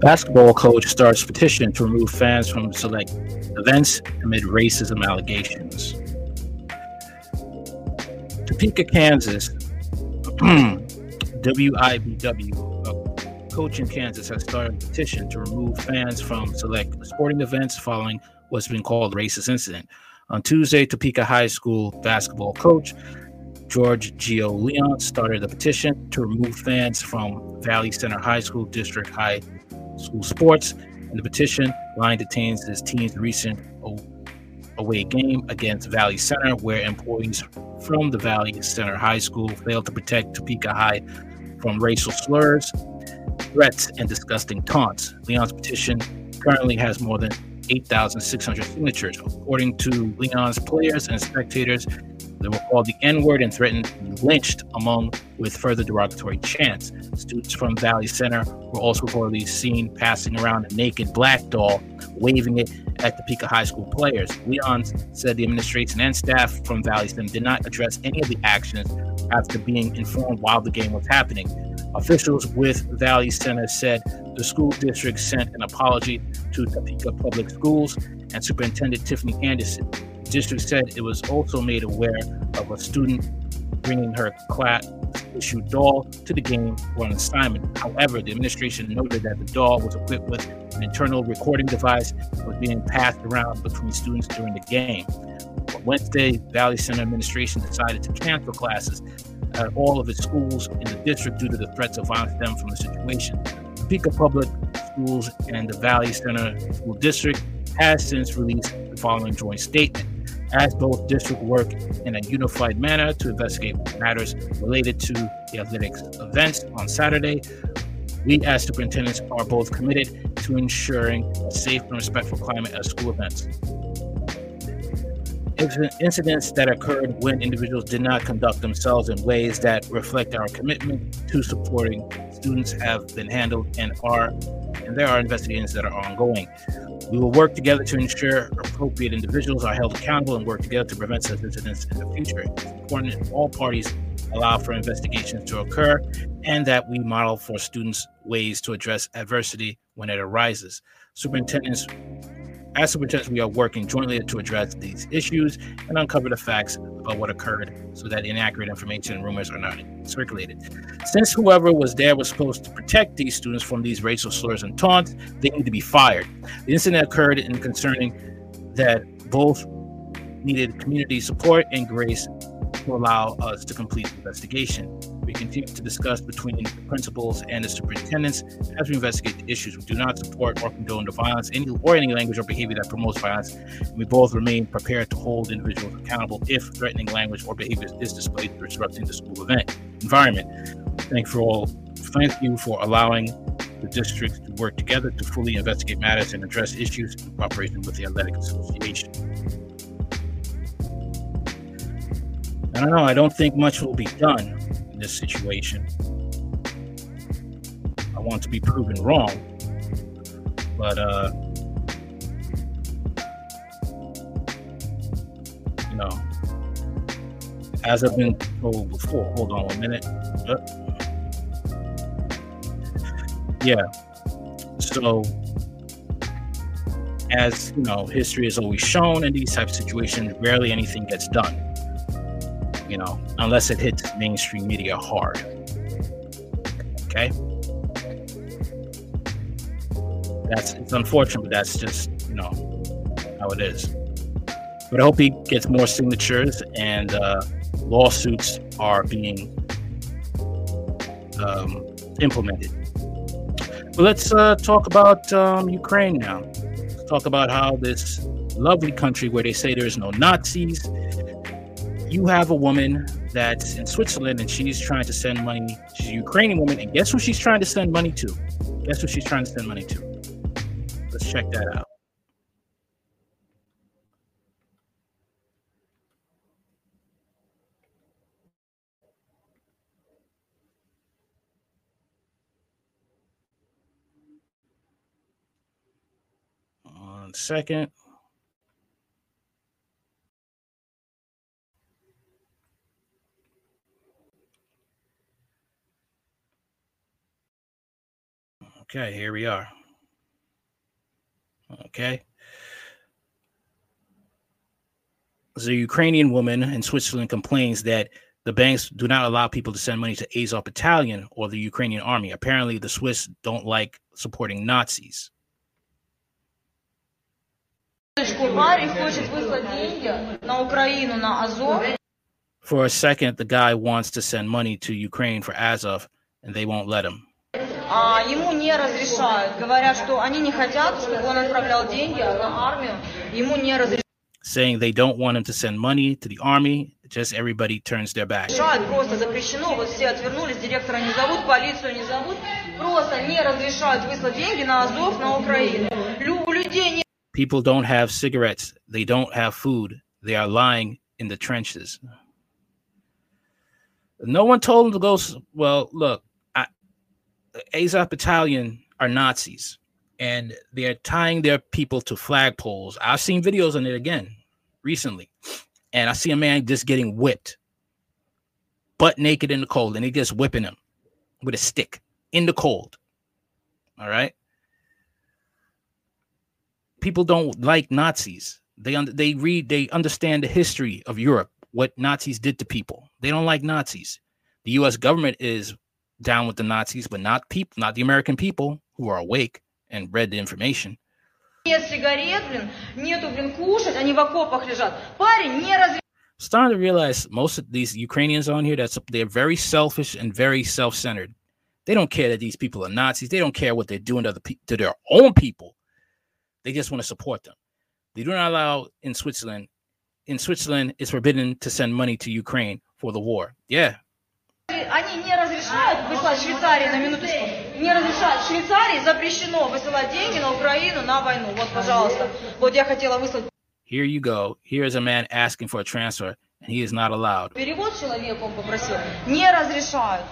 Basketball coach starts petition to remove fans from select events amid racism allegations. Topeka, Kansas, WIBW, a uh, coach in Kansas, has started a petition to remove fans from select sporting events following what's been called racist incident. On Tuesday, Topeka High School basketball coach George Gio Leon started a petition to remove fans from Valley Center High School District High School sports. In the petition, Leon detains his team's recent away game against Valley Center, where employees from the Valley Center High School failed to protect Topeka High from racial slurs, threats, and disgusting taunts. Leon's petition currently has more than 8,600 signatures. According to Leon's players and spectators, they were called the N word and threatened be lynched, among with further derogatory chants. Students from Valley Center were also reportedly seen passing around a naked black doll, waving it at the Topeka High School players. Leon said the administration and staff from Valley Center did not address any of the actions after being informed while the game was happening. Officials with Valley Center said the school district sent an apology to Topeka Public Schools and Superintendent Tiffany Anderson district said it was also made aware of a student bringing her class issued doll to the game for an assignment. However, the administration noted that the doll was equipped with an internal recording device that was being passed around between students during the game. On Wednesday, Valley Center administration decided to cancel classes at all of its schools in the district due to the threats of violence stemmed from the situation. Topeka Public Schools and the Valley Center School District has since released the following joint statement as both districts work in a unified manner to investigate matters related to the athletics events on Saturday. We, as superintendents, are both committed to ensuring a safe and respectful climate at school events. Incidents that occurred when individuals did not conduct themselves in ways that reflect our commitment to supporting students have been handled and are, and there are investigations that are ongoing. We will work together to ensure appropriate individuals are held accountable and work together to prevent such incidents in the future. It's important that all parties allow for investigations to occur and that we model for students ways to address adversity when it arises. Superintendents as superintendents, we are working jointly to address these issues and uncover the facts about what occurred so that inaccurate information and rumors are not circulated. Since whoever was there was supposed to protect these students from these racial slurs and taunts, they need to be fired. The incident occurred in concerning that both needed community support and grace to allow us to complete the investigation. We continue to discuss between the principals and the superintendents as we investigate the issues. We do not support or condone the violence any, or any language or behavior that promotes violence. We both remain prepared to hold individuals accountable if threatening language or behavior is displayed disrupting the school event environment. Thank you for all. Thank you for allowing the districts to work together to fully investigate matters and address issues in cooperation with the Athletic Association. I don't know. I don't think much will be done in this situation. I want to be proven wrong, but uh, you know, as I've been told before. Hold on one minute. Yeah. So, as you know, history has always shown in these type of situations, rarely anything gets done you know, unless it hits mainstream media hard. Okay. That's it's unfortunate, but that's just, you know, how it is. But I hope he gets more signatures and uh, lawsuits are being um, implemented. But let's uh, talk about um, Ukraine now. Let's talk about how this lovely country where they say there's no Nazis you have a woman that's in Switzerland and she's trying to send money. She's a Ukrainian woman, and guess who she's trying to send money to? Guess who she's trying to send money to? Let's check that out. Second. Okay, here we are. Okay. The Ukrainian woman in Switzerland complains that the banks do not allow people to send money to Azov Battalion or the Ukrainian army. Apparently, the Swiss don't like supporting Nazis. For a second, the guy wants to send money to Ukraine for Azov, and they won't let him. Ему не разрешают. Говорят, что они не хотят, чтобы он отправлял деньги на армию. Ему не разрешают. Saying they don't want him to send money to the army, just everybody turns their back. Просто запрещено, вот все отвернулись, директора не зовут, полицию не зовут. Просто не разрешают выслать деньги на Азов, на Украину. У людей нет People don't have cigarettes. They don't have food. They are lying in the trenches. No one told them to go. Well, look, Azov Battalion are Nazis, and they're tying their people to flagpoles. I've seen videos on it again recently, and I see a man just getting whipped, butt naked in the cold, and he just whipping him with a stick in the cold. All right people don't like Nazis. They un- they read they understand the history of Europe, what Nazis did to people. They don't like Nazis. The U.S. government is down with the Nazis, but not people, not the American people who are awake and read the information. Starting to realize most of these Ukrainians on here that they're very selfish and very self-centered. They don't care that these people are Nazis. They don't care what they're doing to, the, to their own people. They just want to support them. They do not allow in Switzerland. In Switzerland, it's forbidden to send money to Ukraine for the war. Yeah Они не разрешают выслать Швейцарии на минуточку. Не разрешают. Швейцарии запрещено высылать деньги на Украину на войну. Вот, пожалуйста. Вот я хотела выслать. Here you go. Here is a man asking for a transfer, and he is not allowed. Перевод человеку он попросил. Не разрешают.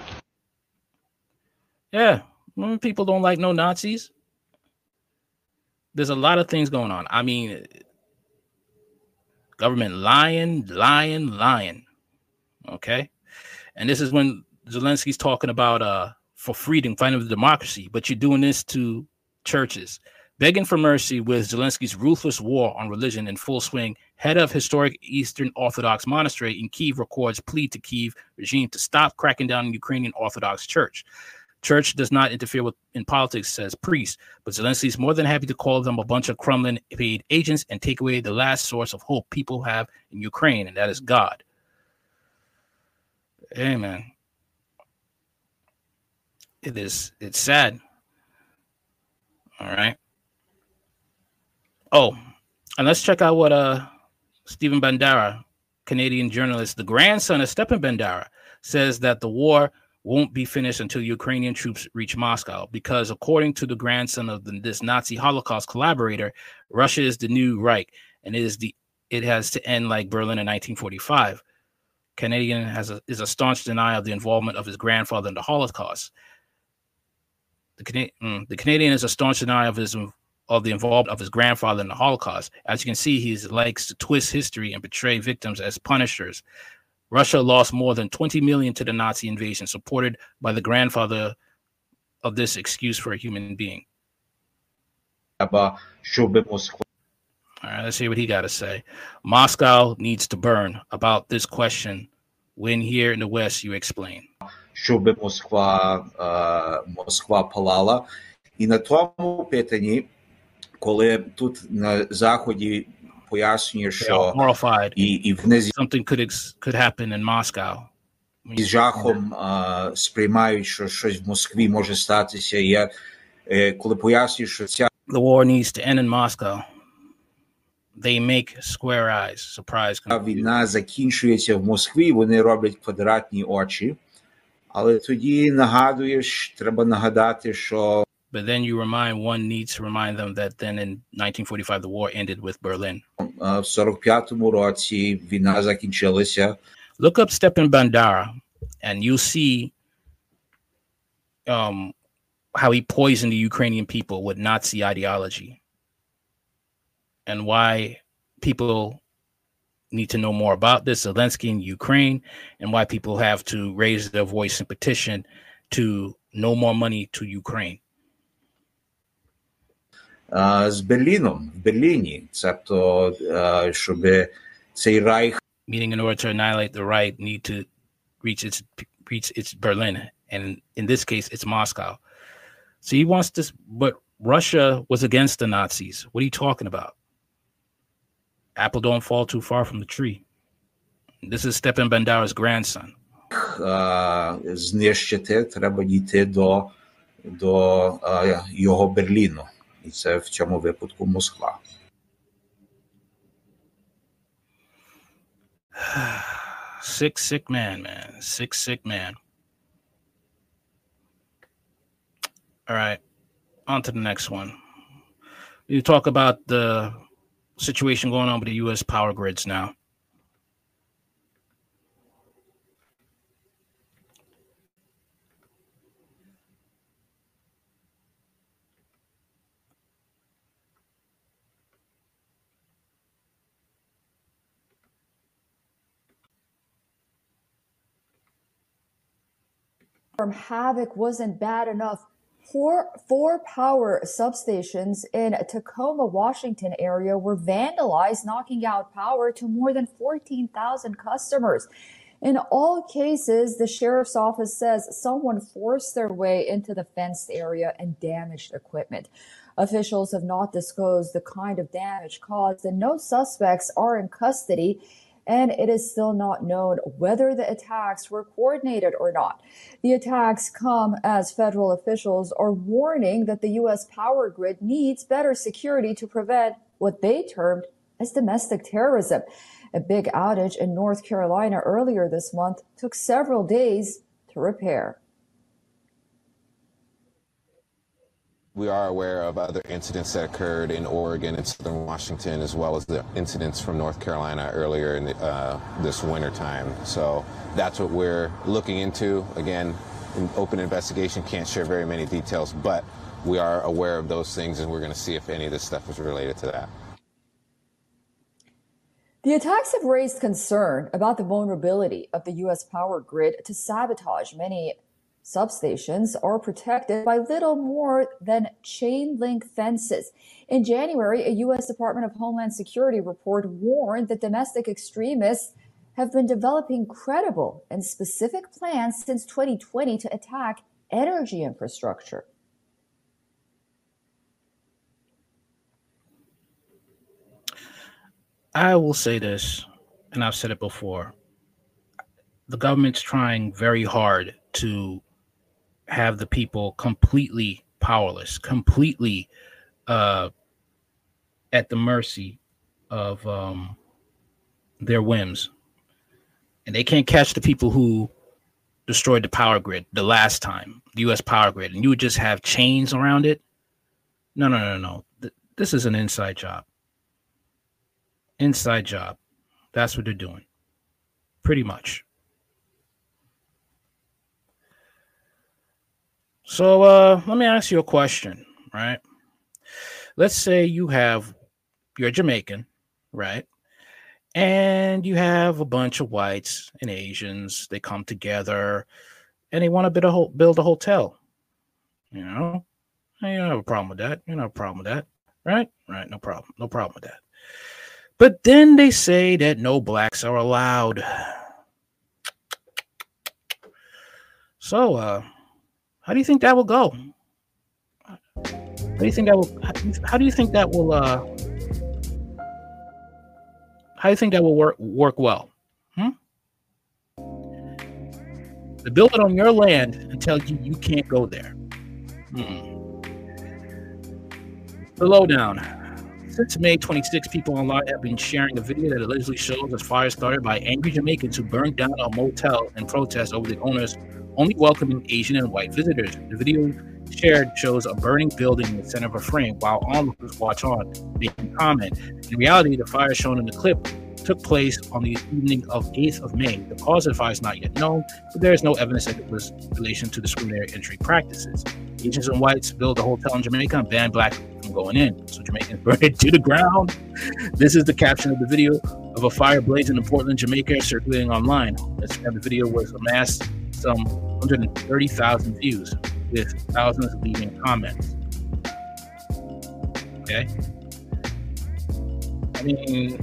Yeah, people don't like no Nazis there's a lot of things going on. I mean, government lying, lying, lying. Okay. And this is when Zelensky's talking about uh for freedom, fighting for democracy, but you're doing this to churches. Begging for mercy with Zelensky's ruthless war on religion in full swing, head of historic Eastern Orthodox monastery in Kiev records plea to Kiev regime to stop cracking down on Ukrainian Orthodox Church. Church does not interfere with in politics, says priest, but Zelensky is more than happy to call them a bunch of Kremlin paid agents and take away the last source of hope people have in Ukraine, and that is God. Amen. It is it's sad. All right. Oh, and let's check out what uh Stephen Bandera, Canadian journalist, the grandson of Stepan Bandera, says that the war won't be finished until Ukrainian troops reach Moscow. Because according to the grandson of the, this Nazi Holocaust collaborator, Russia is the new Reich, and it is the it has to end like Berlin in 1945. Canadian has a, is a staunch denier of the involvement of his grandfather in the Holocaust. The, Cana- mm, the Canadian is a staunch denier of his of the involvement of his grandfather in the Holocaust. As you can see, he likes to twist history and portray victims as punishers, Russia lost more than 20 million to the Nazi invasion, supported by the grandfather of this excuse for a human being. All right, let's see what he got to say. Moscow needs to burn about this question. When here in the West, you explain. Щоб Москва, Москва палала. І на тому питанні, коли тут на Заході пояснює, що і, і something could could happen in Moscow. З жахом uh, сприймають, що щось в Москві може статися. Я коли пояснюю, що ця The war needs to end in Moscow. They make square eyes, surprise. Війна закінчується в Москві, вони роблять квадратні очі. Але тоді нагадуєш, треба нагадати, що But then you remind one needs to remind them that then in 1945 the war ended with Berlin. В 45-му році війна закінчилася. Look up Stepan Bandera and you'll see um, how he poisoned the Ukrainian people with Nazi ideology and why people need to know more about this Zelensky in Ukraine and why people have to raise their voice and petition to no more money to Ukraine. з Берліном в Берліні, тобто, щоб цей райх meaning in order to annihilate the right need to reach its reach its Berlin and in this case it's Moscow. So he wants this but Russia was against the Nazis. What are you talking about? apple don't fall too far from the tree. This is Stepan Bandera's grandson. Знищити треба дійти до, до його Берліну, і це в цьому випадку Москва. Sick, sick man, man. Sick, sick man. All right, on to the next one. You talk about the situation going on with the U.S. power grids now. Havoc wasn't bad enough. Four, four power substations in Tacoma, Washington area were vandalized, knocking out power to more than 14,000 customers. In all cases, the sheriff's office says someone forced their way into the fenced area and damaged equipment. Officials have not disclosed the kind of damage caused, and no suspects are in custody and it is still not known whether the attacks were coordinated or not. The attacks come as federal officials are warning that the U.S. power grid needs better security to prevent what they termed as domestic terrorism. A big outage in North Carolina earlier this month took several days to repair. We are aware of other incidents that occurred in Oregon and southern Washington, as well as the incidents from North Carolina earlier in the, uh, this wintertime. So that's what we're looking into. Again, an open investigation can't share very many details, but we are aware of those things, and we're going to see if any of this stuff is related to that. The attacks have raised concern about the vulnerability of the U.S. power grid to sabotage many Substations are protected by little more than chain link fences. In January, a U.S. Department of Homeland Security report warned that domestic extremists have been developing credible and specific plans since 2020 to attack energy infrastructure. I will say this, and I've said it before. The government's trying very hard to have the people completely powerless, completely uh, at the mercy of um, their whims. And they can't catch the people who destroyed the power grid the last time, the US power grid, and you would just have chains around it. No, no, no, no. This is an inside job. Inside job. That's what they're doing. Pretty much. So uh, let me ask you a question, right? Let's say you have you're Jamaican, right? And you have a bunch of whites and Asians. They come together and they want to build a, ho- build a hotel. You know, you don't have a problem with that. You don't have a problem with that, right? Right, no problem. No problem with that. But then they say that no blacks are allowed. So, uh, how do you think that will go? How do you think that will? How do you think that will? Uh, how do you think that will work work well? Hmm? To build it on your land and tell you you can't go there. mm-hmm The lowdown. Since May 26, people online have been sharing a video that allegedly shows a fire started by angry Jamaicans who burned down a motel in protest over the owner's only welcoming Asian and white visitors. The video shared shows a burning building in the center of a frame while onlookers watch on, making comment. In reality, the fire shown in the clip took place on the evening of 8th of May. The cause of the fire is not yet known, but there is no evidence that it was in relation to discriminatory entry practices. Asians and whites build a hotel in Jamaica and ban black from going in. So Jamaicans burn it to the ground. This is the caption of the video of a fire blazing in Portland, Jamaica, circulating online. The video was amassed some 130,000 views, with thousands leaving comments. Okay. I mean,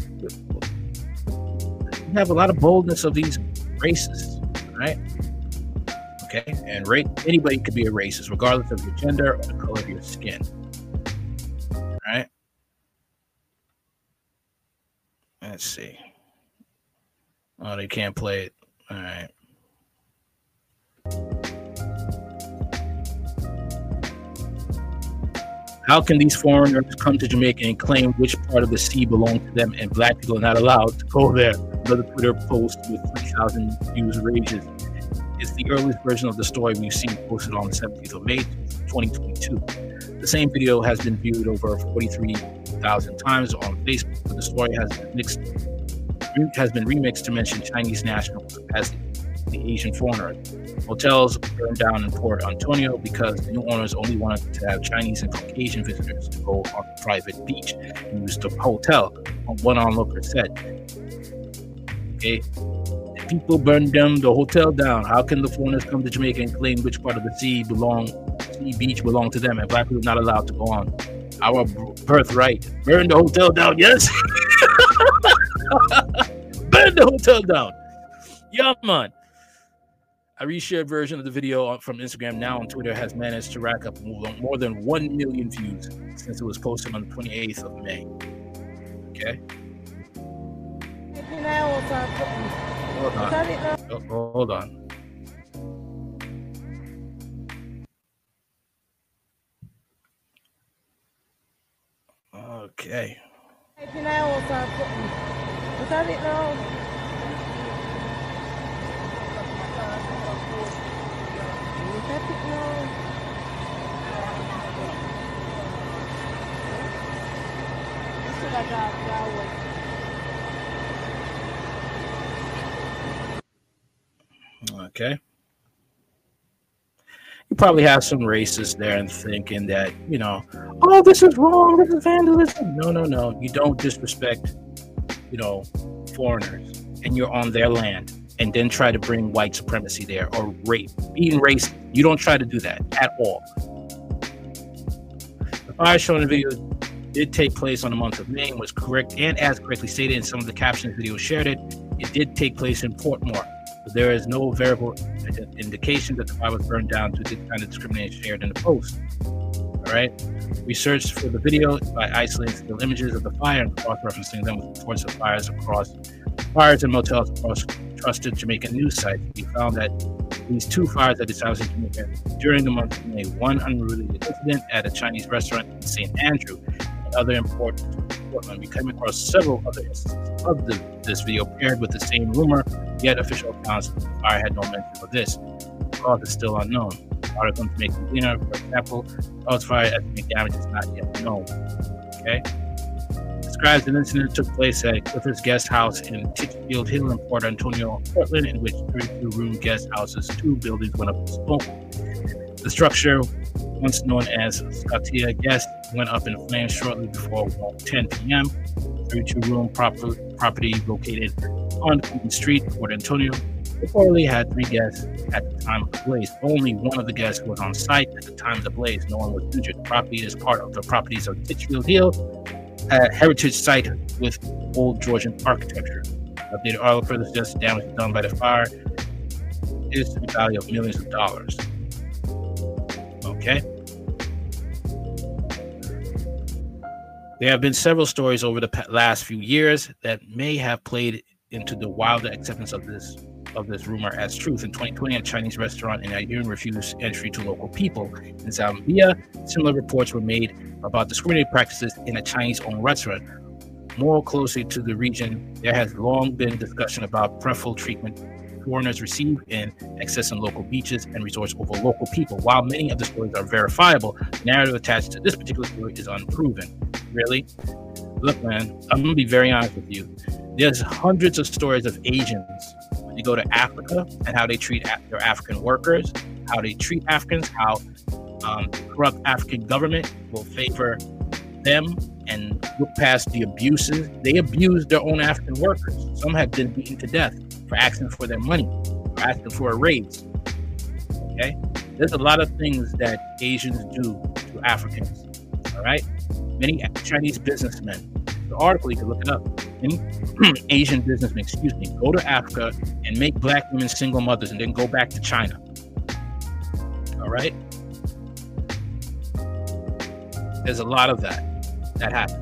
you have a lot of boldness of these racists, right? Okay, and ra- anybody could be a racist, regardless of your gender or the color of your skin. Right. Let's see. Oh, they can't play it. All right. How can these foreigners come to Jamaica and claim which part of the sea belongs to them and black people are not allowed to go there? Another Twitter post with 3,000 views rages. It's the earliest version of the story we've seen posted on the 17th of May, 2022. The same video has been viewed over 43,000 times on Facebook, but the story has been mixed has been remixed to mention Chinese nationals as the Asian foreigners. Hotels burned down in Port Antonio because the new owners only wanted to have Chinese and Caucasian visitors to go on a private beach and use the hotel. One onlooker said, "Okay, people burned down the hotel down. How can the foreigners come to Jamaica and claim which part of the sea belong, sea beach belong to them, and black people not allowed to go on our birthright? Burn the hotel down, yes." Burn the hotel down. Yeah, man. A reshared version of the video from Instagram now on Twitter has managed to rack up more than 1 million views since it was posted on the 28th of May. Okay. Hold on. Oh, hold on. Okay. Okay. You probably have some racists there and thinking that, you know, oh, this is wrong, this is vandalism. No, no, no. You don't disrespect, you know, foreigners and you're on their land and then try to bring white supremacy there or rape, being racist. You don't try to do that at all. The fire shown in the video did take place on the month of May and was correct and as correctly stated in some of the captions video shared it. It did take place in Portmore. But there is no verifiable indication that the fire was burned down due to this kind of discrimination shared in the post. All right. We searched for the video by isolating still images of the fire and cross-referencing them with reports of fires across fires and motels across trusted Jamaican news site, We found that these two fires decided in Jamaica during the month of May. One unrelated incident at a Chinese restaurant in St. Andrew, and other important Portland. We came across several other instances of the, this video paired with the same rumor, yet official accounts of the fire had no mention of this. The cause is still unknown. Article to make cleaner, for example, cause fire estimated damage is not yet known. Okay describes an incident took place at Clifford's Guest House in Titchfield Hill in Port Antonio, Portland, in which 32 room guest houses, two buildings went up in smoke. The structure, once known as Scotia Guest, went up in flames shortly before 10 p.m. 32 room proper, property located on Queen Street, Port Antonio, reportedly had three guests at the time of the blaze. Only one of the guests was on site at the time of the blaze. No one was injured. The property is part of the properties of Titchfield Hill a heritage site with old Georgian architecture. Updated article further suggests the damage done by the fire is the value of millions of dollars. Okay. There have been several stories over the last few years that may have played into the wilder acceptance of this of this rumor as truth. In 2020, a Chinese restaurant in Nigerian refused entry to local people. In Zambia, similar reports were made about discriminating practices in a Chinese-owned restaurant. More closely to the region, there has long been discussion about preferential treatment foreigners receive in accessing local beaches and resorts over local people. While many of the stories are verifiable, the narrative attached to this particular story is unproven. Really? Look, man, I'm gonna be very honest with you. There's hundreds of stories of Asians you go to Africa and how they treat their African workers, how they treat Africans, how um, corrupt African government will favor them and look past the abuses. They abuse their own African workers. Some have been beaten to death for asking for their money, for asking for a raise. Okay? There's a lot of things that Asians do to Africans. All right? Many Chinese businessmen, the article, you can look it up. Asian businessmen, excuse me, go to Africa and make black women single mothers and then go back to China. All right? There's a lot of that that happens.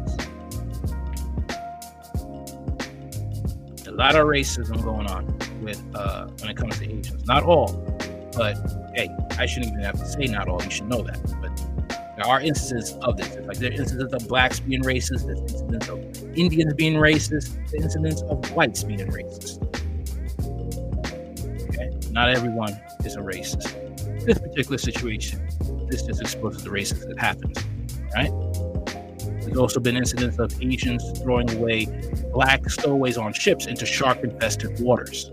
A lot of racism going on with uh, when it comes to Asians. Not all, but hey, I shouldn't even have to say not all. You should know that. But there are instances of this. Like there are instances of blacks being racist. There's instances of Indians being racist. the incidents of whites being racist. Okay, not everyone is a racist. This particular situation, this just exposes the racism that happens. Right. There's also been incidents of Asians throwing away black stowaways on ships into shark infested waters.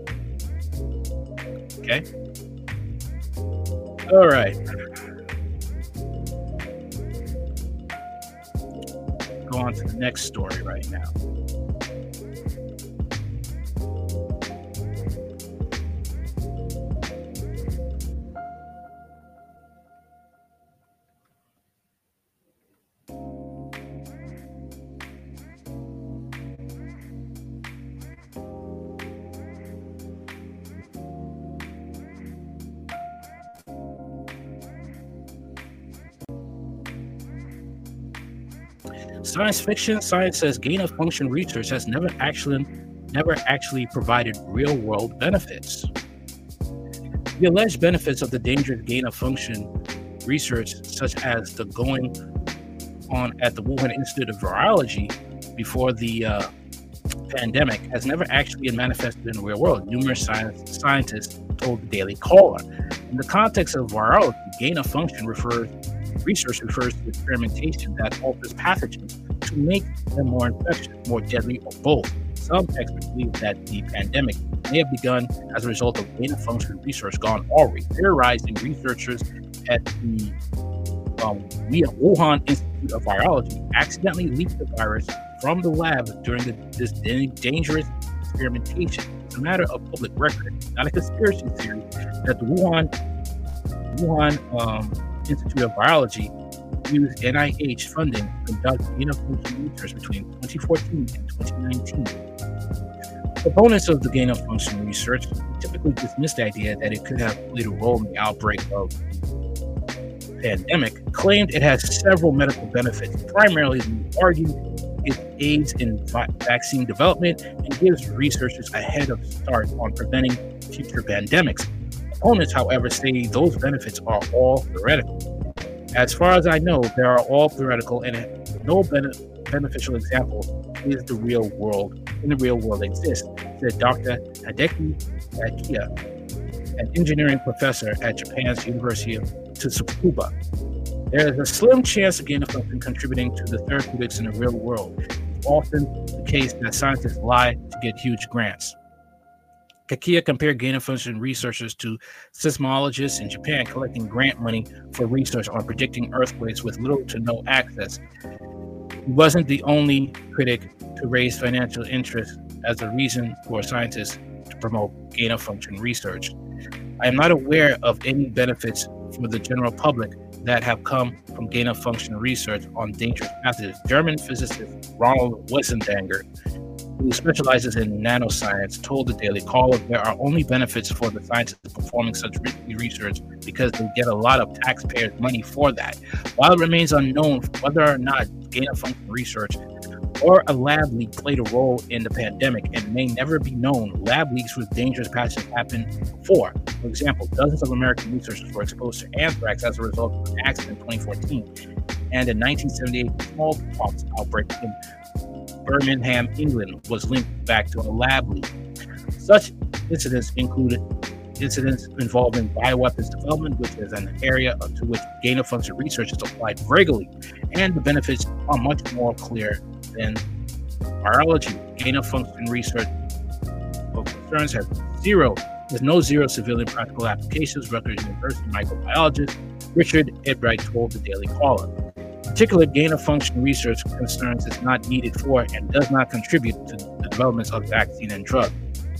Okay. All right. On to the next story right now. Science fiction, science says gain of function research has never actually never actually provided real world benefits. The alleged benefits of the dangerous gain of function research, such as the going on at the Wuhan Institute of Virology before the uh, pandemic, has never actually been manifested in the real world. Numerous science, scientists told the Daily Caller. In the context of virology, gain of function refers research refers to experimentation that alters pathogens to make them more infectious, more deadly, or both. Some experts believe that the pandemic may have begun as a result of gain of function research gone awry, theorizing researchers at the um, Wuhan Institute of Virology accidentally leaked the virus from the lab during the, this dangerous experimentation. It's a matter of public record, not a conspiracy theory, that the Wuhan Wuhan um, Institute of Biology used NIH funding to conduct gain-of-function research between 2014 and 2019. Proponents of the gain-of-function research typically dismiss the idea that it could have played a role in the outbreak of the pandemic, claimed it has several medical benefits. Primarily, they argue it aids in vaccine development and gives researchers a head of start on preventing future pandemics. Opponents, however, say those benefits are all theoretical. As far as I know, they are all theoretical, and no bene- beneficial example is the real world. In the real world exists, said Dr. Hideki Kakeya, an engineering professor at Japan's University of Tsukuba. There is a slim chance of gain of function contributing to the therapeutics in the real world. It's often the case that scientists lie to get huge grants. Kakeya compared gain of function researchers to seismologists in Japan collecting grant money for research on predicting earthquakes with little to no access. He wasn't the only critic to raise financial interest as a reason for scientists to promote gain of function research. I am not aware of any benefits for the general public that have come from gain of function research on dangerous pathogens. German physicist Ronald Wiesendanger who specializes in nanoscience, told the Daily Caller there are only benefits for the scientists performing such research because they get a lot of taxpayers' money for that. While it remains unknown whether or not gain of function research or a lab leak played a role in the pandemic and may never be known. Lab leaks with dangerous pathogens happened before. For example, dozens of American researchers were exposed to anthrax as a result of an accident in 2014 and in 1978 smallpox outbreak in Birmingham, England, was linked back to a lab leak. Such incidents included incidents involving bioweapons development, which is an area to which gain of function research is applied regularly, and the benefits are much more clear than virology. Gain of function research of concerns has zero, there's no zero civilian practical applications. Rutgers University microbiologist Richard Ebright told the Daily Caller particular gain of function research concerns is not needed for and does not contribute to the developments of vaccine and drug.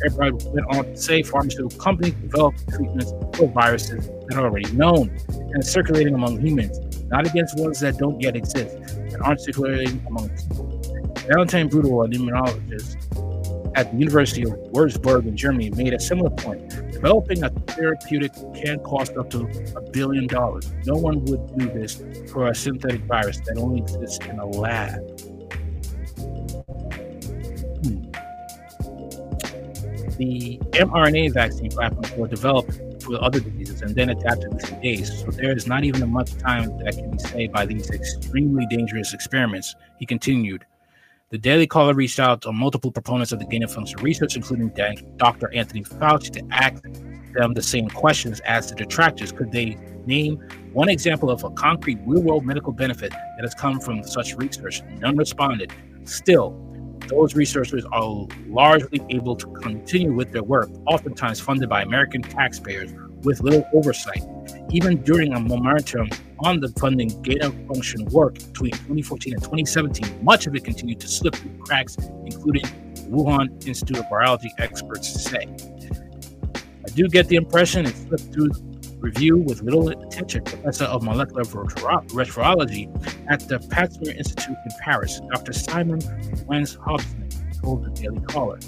Everybody went on to say pharmaceutical companies develop treatments for viruses that are already known and circulating among humans, not against ones that don't yet exist. and aren't circulating among people. Valentine Bruttel, an immunologist at the University of Würzburg in Germany, made a similar point. Developing a therapeutic can cost up to a billion dollars. No one would do this for a synthetic virus that only exists in a lab. Hmm. The mRNA vaccine platforms were developed for other diseases and then adapted to days. So there is not even a much time that can be saved by these extremely dangerous experiments. He continued. The Daily Caller reached out to multiple proponents of the gain of function research, including Dr. Anthony Fauci, to ask them the same questions as the detractors. Could they name one example of a concrete real world medical benefit that has come from such research? None responded. Still, those researchers are largely able to continue with their work, oftentimes funded by American taxpayers with little oversight. Even during a momentum on the funding of function work between 2014 and 2017, much of it continued to slip through cracks, including Wuhan Institute of Virology experts say. I do get the impression it slipped through review with little attention. Professor of molecular virology at the Pasteur Institute in Paris, Dr. Simon Wain-Hobson, told the Daily Caller.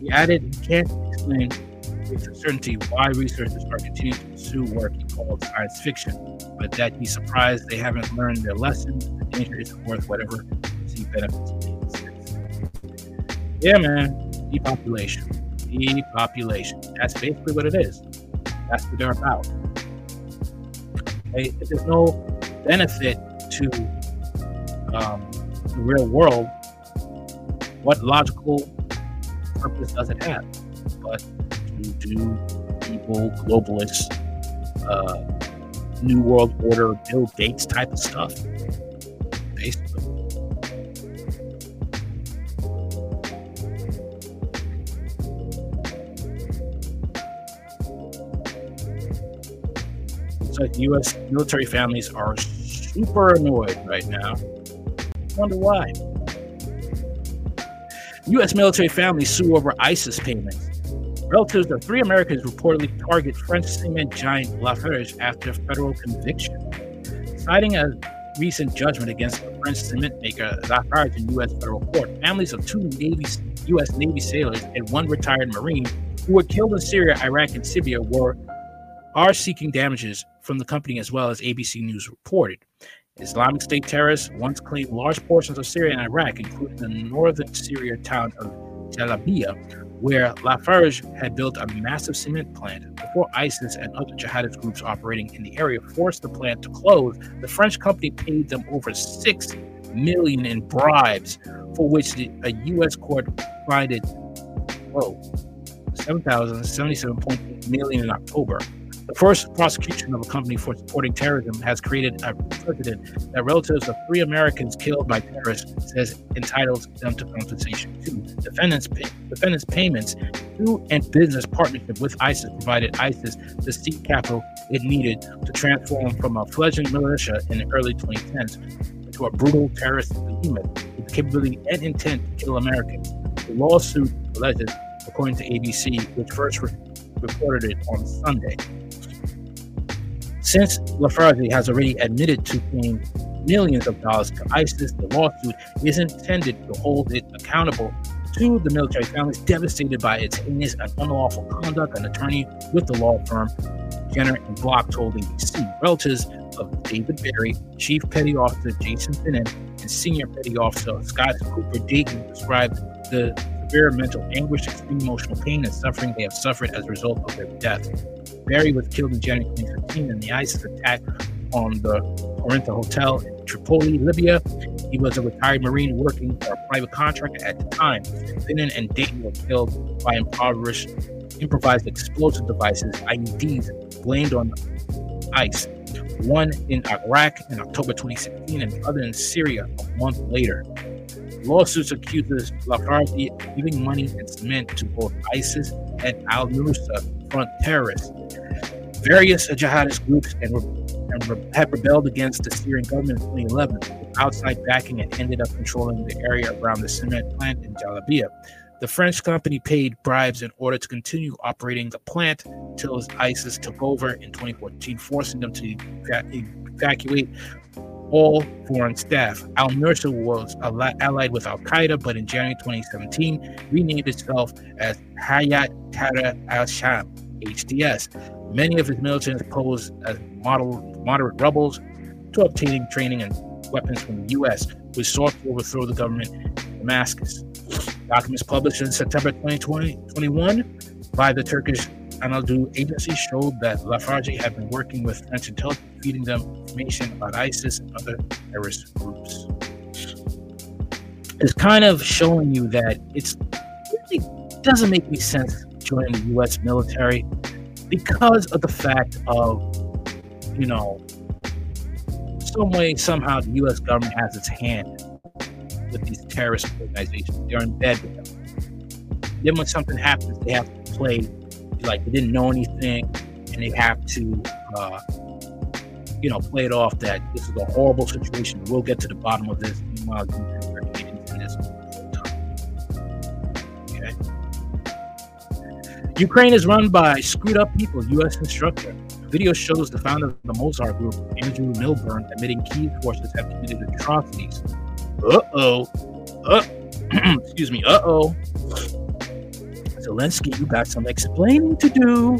He added he can't explain with certainty why researchers are continuing to pursue work he called science fiction, but that he's surprised they haven't learned their lesson. The danger isn't worth whatever see benefits. Yeah, man, depopulation. Depopulation. That's basically what it is. That's what they're about. If there's no benefit to um, the real world, what logical purpose does it have? But to do people, globalists, uh, New World Order, Bill Gates type of stuff. Basically. like U.S. military families are super annoyed right now. Wonder why. U.S. military families sue over ISIS payments. Relatives of three Americans reportedly target French cement giant Lafarge after federal conviction. Citing a recent judgment against the French cement maker Lafarge in U.S. federal court, families of two Navy, U.S. Navy sailors and one retired Marine who were killed in Syria, Iraq, and Libya were are seeking damages from the company as well as ABC News reported. Islamic State terrorists once claimed large portions of Syria and Iraq, including the northern Syria town of Jalabiya, where Lafarge had built a massive cement plant. Before ISIS and other jihadist groups operating in the area forced the plant to close, the French company paid them over six million in bribes, for which the, a U.S. court provided, whoa, 7,077.8 million in October. The first prosecution of a company for supporting terrorism has created a precedent that relatives of three Americans killed by terrorists says entitles them to compensation. Two, defendants, pay, defendants' payments to and business partnership with ISIS provided ISIS the seed capital it needed to transform from a fledgling militia in the early 2010s into a brutal terrorist behemoth with the capability and intent to kill Americans. The lawsuit alleges, according to ABC, which first re- reported it on Sunday. Since Lafarge has already admitted to paying millions of dollars to ISIS, the lawsuit is intended to hold it accountable to the military families devastated by its heinous and unlawful conduct. An attorney with the law firm Jenner and Block told ABC relatives of David Berry, Chief Petty Officer Jason Finan, and Senior Petty Officer Scott Cooper Dayton described the severe mental anguish, extreme emotional pain, and suffering they have suffered as a result of their death. Barry was killed in January 2015 in the ISIS attack on the Corinthia Hotel in Tripoli, Libya. He was a retired Marine working for a private contractor at the time. Finan and Dayton were killed by impoverished, improvised explosive devices, IEDs, blamed on ICE. One in Iraq in October 2016 and the other in Syria a month later. Lawsuits accuses Lafarge of giving money and cement to both ISIS and Al Nusra front terrorists. Various jihadist groups and, and have rebelled against the Syrian government in 2011 with outside backing and ended up controlling the area around the cement plant in Jalabiya. The French company paid bribes in order to continue operating the plant until ISIS took over in 2014, forcing them to evacuate all foreign staff. Al Nusra was allied with Al Qaeda, but in January 2017 renamed itself as Hayat Tahrir al Sham, HTS. Many of his militants posed as model, moderate rebels to obtaining training and weapons from the U.S., which sought to overthrow the government in Damascus. Documents published in September 2021 by the Turkish Anadolu agency showed that Lafarge had been working with French intelligence, feeding them information about ISIS and other terrorist groups. It's kind of showing you that it's doesn't make any sense joining the U.S. military because of the fact of, you know, some way, somehow, the U.S. government has its hand with these terrorist organizations. They're in bed with them. Then when something happens, they have to play like they didn't know anything, and they have to, uh, you know, play it off that this is a horrible situation. We'll get to the bottom of this. Okay. Ukraine is run by screwed up people. U.S. instructor. Video shows the founder of the Mozart Group, Andrew Milburn, admitting key forces have committed atrocities. Uh oh. Uh, excuse me. Uh oh. Zelensky, you got some explaining to do.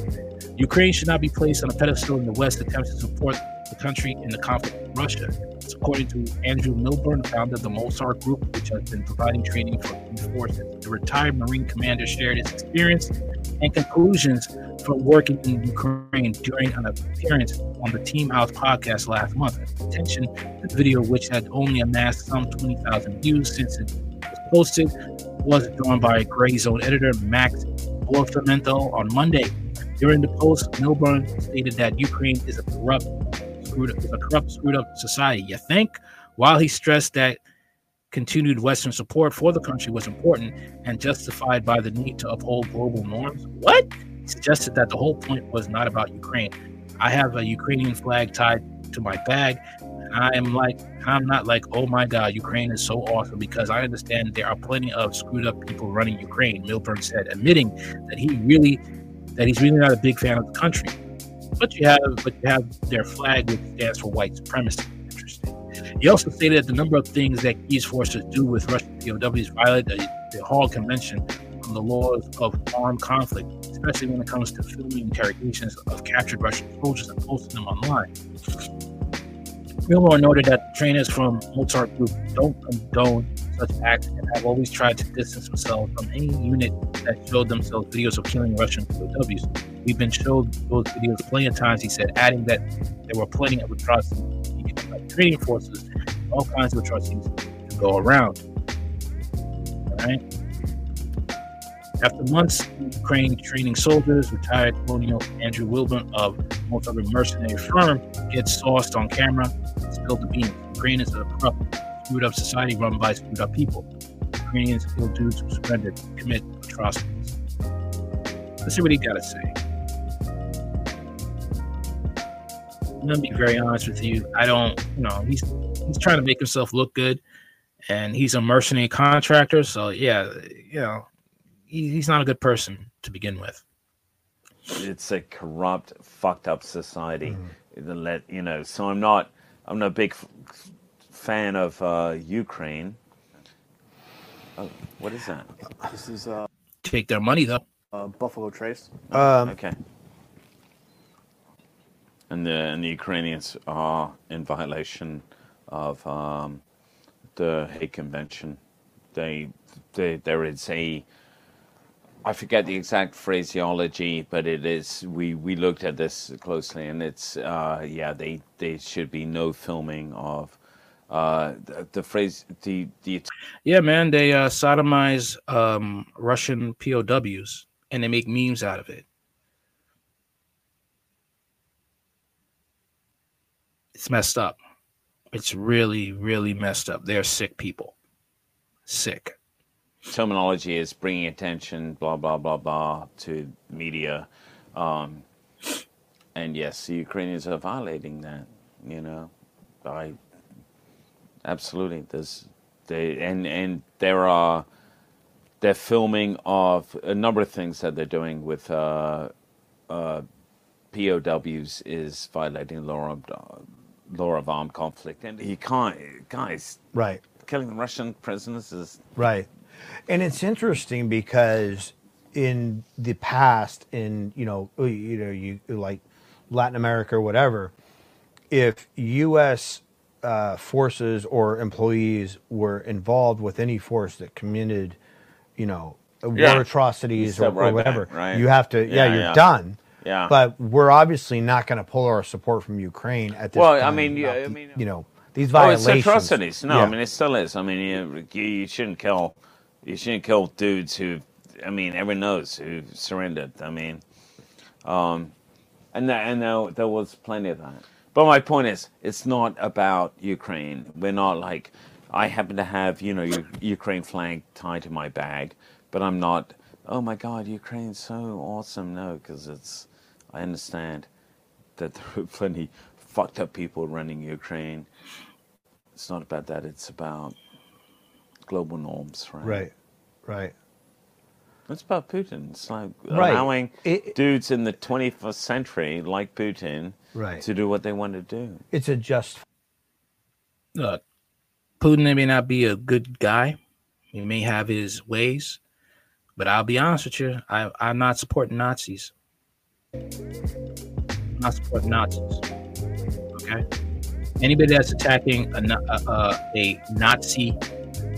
Ukraine should not be placed on a pedestal in the West attempts to support the country in the conflict with Russia. It's according to Andrew Milburn, founder of the Mozart Group, which has been providing training for forces. The retired Marine commander shared his experience and conclusions from working in Ukraine during an appearance on the Team House podcast last month. Attention the video, which had only amassed some 20,000 views since it was posted, was drawn by Gray Zone editor Max Borfamento on Monday. During the post, Milburn stated that Ukraine is a corrupt, screwed up, a corrupt, screwed up society. You think? While he stressed that continued Western support for the country was important and justified by the need to uphold global norms. What? He suggested that the whole point was not about Ukraine. I have a Ukrainian flag tied to my bag, I am like, I'm not like, oh my God, Ukraine is so awesome because I understand there are plenty of screwed up people running Ukraine. Milburn said, admitting that he really, that he's really not a big fan of the country. But you have, but you have their flag, which stands for white supremacy. Interesting. He also stated that the number of things that these forces do with Russian POWs violate the, the Hague Convention on the laws of armed conflict, especially when it comes to filming interrogations of captured Russian soldiers and posting them online. Milburn noted that trainers from Mozart Group don't condone such acts and have always tried to distance themselves from any unit that showed themselves videos of killing Russian POWs. We've been showed those videos plenty of times, he said, adding that there were plenty of atrocities by training forces, all kinds of atrocities to go around. All right. After months Ukraine training soldiers, retired Colonel Andrew Wilburn of Mozart mercenary firm gets sauced on camera spilled the beans. Ukraine is a corrupt, screwed up society run by screwed up people. Ukrainians ill dudes who surrendered commit atrocities. Let's see what he got to say. I'm gonna be very honest with you. I don't, you know, he's he's trying to make himself look good, and he's a mercenary contractor. So yeah, you know, he's not a good person to begin with. It's a corrupt, fucked up society. Mm. Let you know. So I'm not. I'm not a big f- fan of uh, Ukraine. Oh, what is that? This is uh, Take their money though. uh, Buffalo Trace. Um, okay. And the and the Ukrainians are in violation of um, the Hague Convention. They, they there is a I forget the exact phraseology, but it is we, we looked at this closely, and it's uh, yeah they they should be no filming of uh, the, the phrase the the Yeah, man, they uh, sodomize um, Russian POWs and they make memes out of it. It's messed up. It's really, really messed up. They're sick people. Sick. Terminology is bringing attention, blah blah blah blah, to media, um, and yes, the Ukrainians are violating that. You know, I absolutely there's they and and there are they're filming of a number of things that they're doing with uh, uh, POWs is violating law of law of armed conflict, and he can't, guys. Right. Killing the Russian prisoners is Right. And it's interesting because in the past, in you know, uh, you know, you like Latin America or whatever, if U.S. Uh, forces or employees were involved with any force that committed, you know, Yeah. war atrocities or, step or whatever, back, right? you have to, yeah, Yeah, you're yeah. done. Yeah. But we're obviously not going to pull our support from Ukraine at this Well, I mean, yeah, I mean- you know, these violations. Oh, it's atrocities. No, Yeah. I mean it still is. I mean you you shouldn't kill you shouldn't kill dudes who I mean everyone knows who surrendered. I mean, um, and that, and there, there was plenty of that. But my point is, it's not about Ukraine. We're not like I happen to have you know Ukraine flag tied to my bag, but I'm not. Oh my God, Ukraine's so awesome. No, because it's. I understand that there are plenty fucked up people running Ukraine. It's not about that. It's about global norms, right? Right. Right. It's about Putin. It's like Right. allowing It- dudes in the 21st century, like Putin, Right. to do what they want to do. It's a just Look, Putin may not be a good guy. He may have his ways, but I'll be honest with you. I, I'm not supporting Nazis. I'm not supporting Nazis. Okay. Anybody that's attacking a, a, a, a Nazi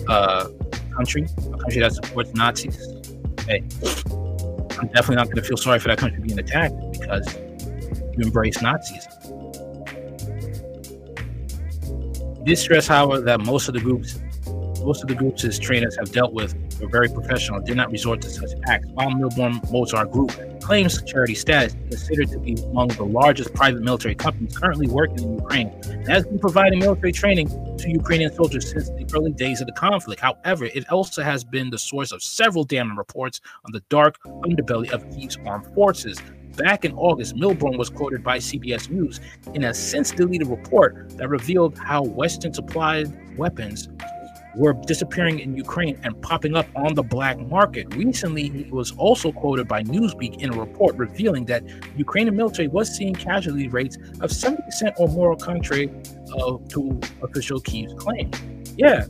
uh, country, a country that supports Nazis, hey, I'm definitely not going to feel sorry for that country being attacked because you embrace Nazis. Did stress, however, that most of the groups, most of the groups his trainers have dealt with were very professional did not resort to such acts. While Milburn Mozart Group claims charity status, considered to be among the largest private military companies currently working in Ukraine, and has been providing military training to Ukrainian soldiers since the early days of the conflict. However, it also has been the source of several damning reports on the dark underbelly of Kiev's armed forces. Back in August, Milburn was quoted by CBS News in a since deleted report that revealed how Western supplied weapons were disappearing in Ukraine and popping up on the black market. Recently, he was also quoted by Newsweek in a report revealing that Ukrainian military was seeing casualty rates of 70% or more, contrary uh, to official Kiev's claim. Yeah.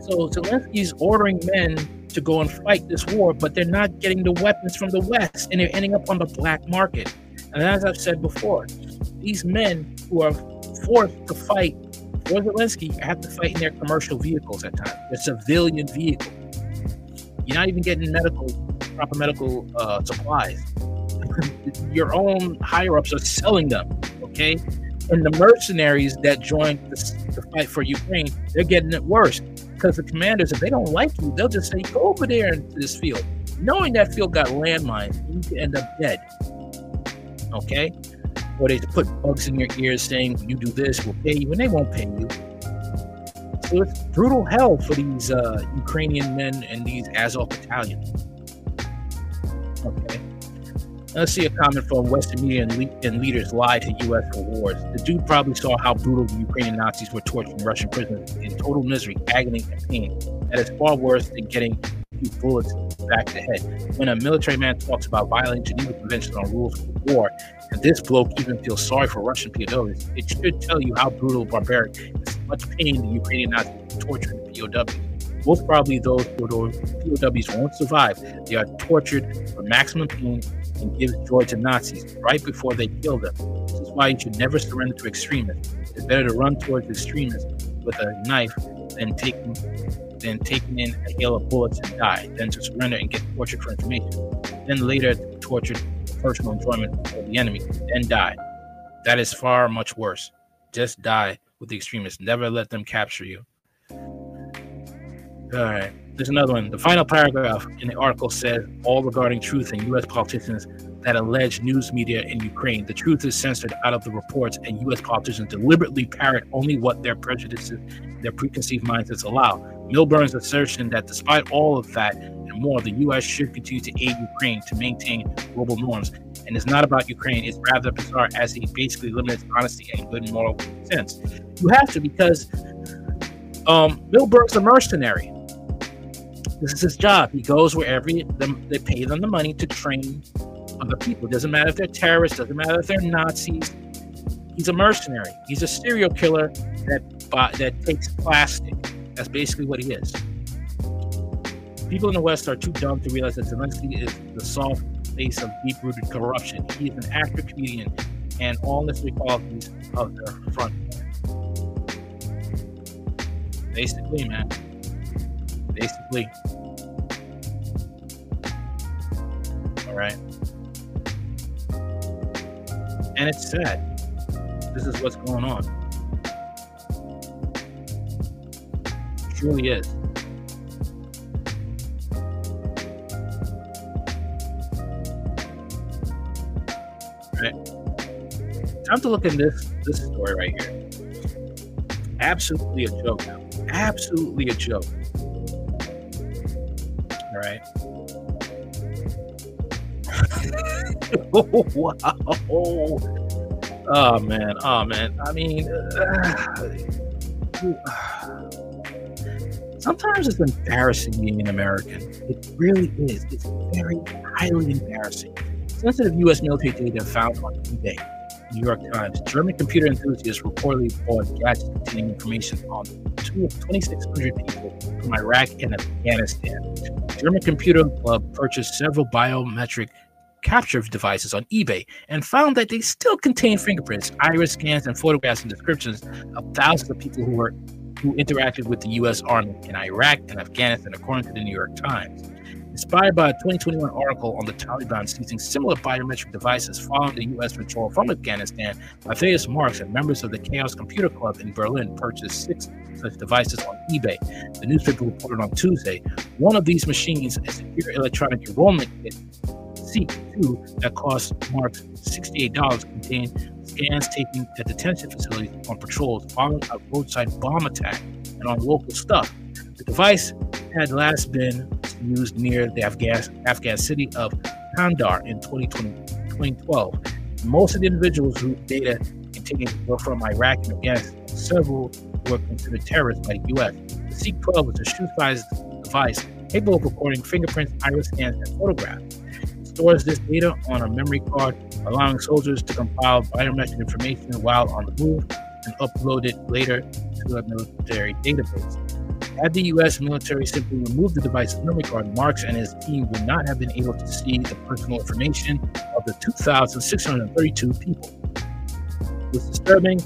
So Zelensky's ordering men to go and fight this war, but they're not getting the weapons from the West and they're ending up on the black market. And as I've said before, these men who are forced to fight for Zelensky have to fight in their commercial vehicles at times, their civilian vehicles. You're not even getting medical, proper medical uh, supplies. Your own higher ups are selling them, okay? And the mercenaries that joined the fight for Ukraine, they're getting it worse because the commanders, if they don't like you, they'll just say, go over there into this field. Knowing that field got landmines, you could end up dead. Okay? Or they put bugs in your ears saying, you do this, we'll pay you, and they won't pay you. So it's brutal hell for these uh, Ukrainian men and these Azov battalions. Okay. Let's see a comment from Western media and, le- and leaders lie to U.S. awards. The dude probably saw how brutal the Ukrainian Nazis were torturing Russian prisoners in total misery, agony, and pain. That is far worse than getting a few bullets back to the head. When a military man talks about violating Geneva Convention on rules of war, and this bloke even feels sorry for Russian POWs, it should tell you how brutal, barbaric, and much pain the Ukrainian Nazis torturing the POWs. Most probably those POWs won't survive. They are tortured for maximum pain and gives joy to Nazis right before they kill them. This is why you should never surrender to extremists. It's better to run towards extremists with a knife than taking than taking in a hail of bullets and die, than to surrender and get tortured for information, then later tortured personal enjoyment of the enemy, then die. That is far much worse. Just die with the extremists. Never let them capture you. All right. There's another one. The final paragraph in the article says all regarding truth and U.S. politicians that allege news media in Ukraine. The truth is censored out of the reports, and U.S. politicians deliberately parrot only what their prejudices, their preconceived mindsets allow. Milburn's assertion that despite all of that and more, the U.S. should continue to aid Ukraine to maintain global norms. And it's not about Ukraine, it's rather bizarre as he basically limits honesty and good moral sense. You have to because um, Milburn's a mercenary. This is his job. He goes wherever them, they pay them the money to train other people. It Doesn't matter if they're terrorists. Doesn't matter if they're Nazis. He's a mercenary. He's a serial killer that that takes plastic. That's basically what he is. People in the West are too dumb to realize that Zelensky is the soft face of deep-rooted corruption. He is an actor, comedian, and all necessary qualities of the front. Basically, man. Basically. All right. And it's sad. This is what's going on. It truly is. Right. Time to look at this this story right here. Absolutely a joke. Absolutely a joke. All right. oh, wow. Oh man, oh man. I mean, uh, sometimes it's embarrassing being an American. It really is. It's very highly embarrassing. Sensitive U.S. military data found on eBay. New York Times. German computer enthusiasts reportedly bought gadgets containing information on 2,600 people from Iraq and Afghanistan. German Computer Club purchased several biometric capture devices on eBay and found that they still contain fingerprints, iris scans, and photographs and descriptions of thousands of people who were who interacted with the U.S. Army in Iraq and Afghanistan, according to the New York Times. Inspired by a 2021 article on the Taliban seizing similar biometric devices following the U.S. withdrawal from Afghanistan, Matthias Marx and members of the Chaos Computer Club in Berlin purchased six such devices on eBay. The newspaper reported on Tuesday one of these machines, a secure electronic enrollment kit, SEEK II that cost Mark $68 contained scans taken at detention facilities on patrols following a roadside bomb attack and on local stuff. The device had last been used near the Afghan, Afghan city of Kandahar in 2012. Most of the individuals whose data contained were from Iraq and Afghanistan. Several were considered terrorists by the U.S. The C12 is a shoe-sized device capable of recording fingerprints, iris scans, and photographs It stores this data on a memory card, allowing soldiers to compile biometric information while on the move and upload it later to a military database. Had the U.S. military simply removed the device's memory card, Marx and his team would not have been able to see the personal information of the 2,632 people. It was disturbing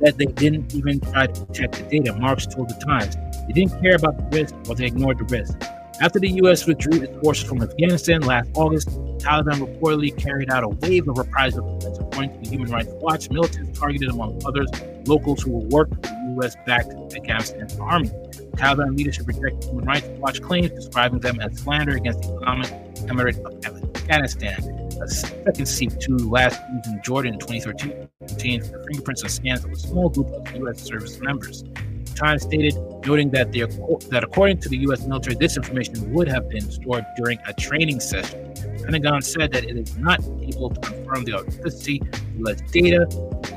that they didn't even try to protect the data, Marx told the Times. They didn't care about the risk or they ignored the risk. After the U.S. withdrew its forces from Afghanistan last August, Taliban reportedly carried out a wave of reprisal. According to the Human Rights Watch, militants targeted, among others, locals who worked for the U.S.-backed Afghanistan army. Taliban leadership rejected Human Rights Watch claims, describing them as slander against the Islamic Emirate of Afghanistan. A second SEEK II last used in Jordan in 2013 contained the fingerprints and scans of a small group of U.S. service members. The Times stated, noting that, the, that according to the U.S. military, this information would have been stored during a training session. Pentagon said that it is not able to confirm the authenticity of alleged data.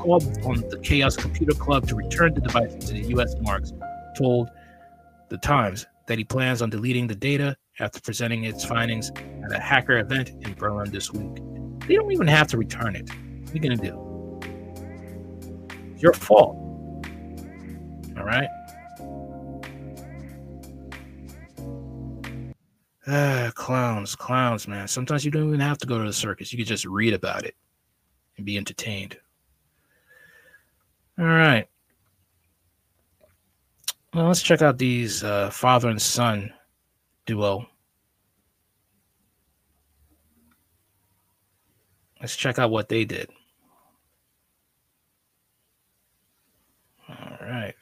Called on the Chaos Computer Club to return the device to the U.S. Marx told the Times that he plans on deleting the data after presenting its findings at a hacker event in Berlin this week. They don't even have to return it. What are you going to do? It's your fault. All right. Ah, clowns, clowns, man. Sometimes you don't even have to go to the circus. You can just read about it and be entertained. All right. Well, let's check out these uh, father and son duo. Let's check out what they did. All right.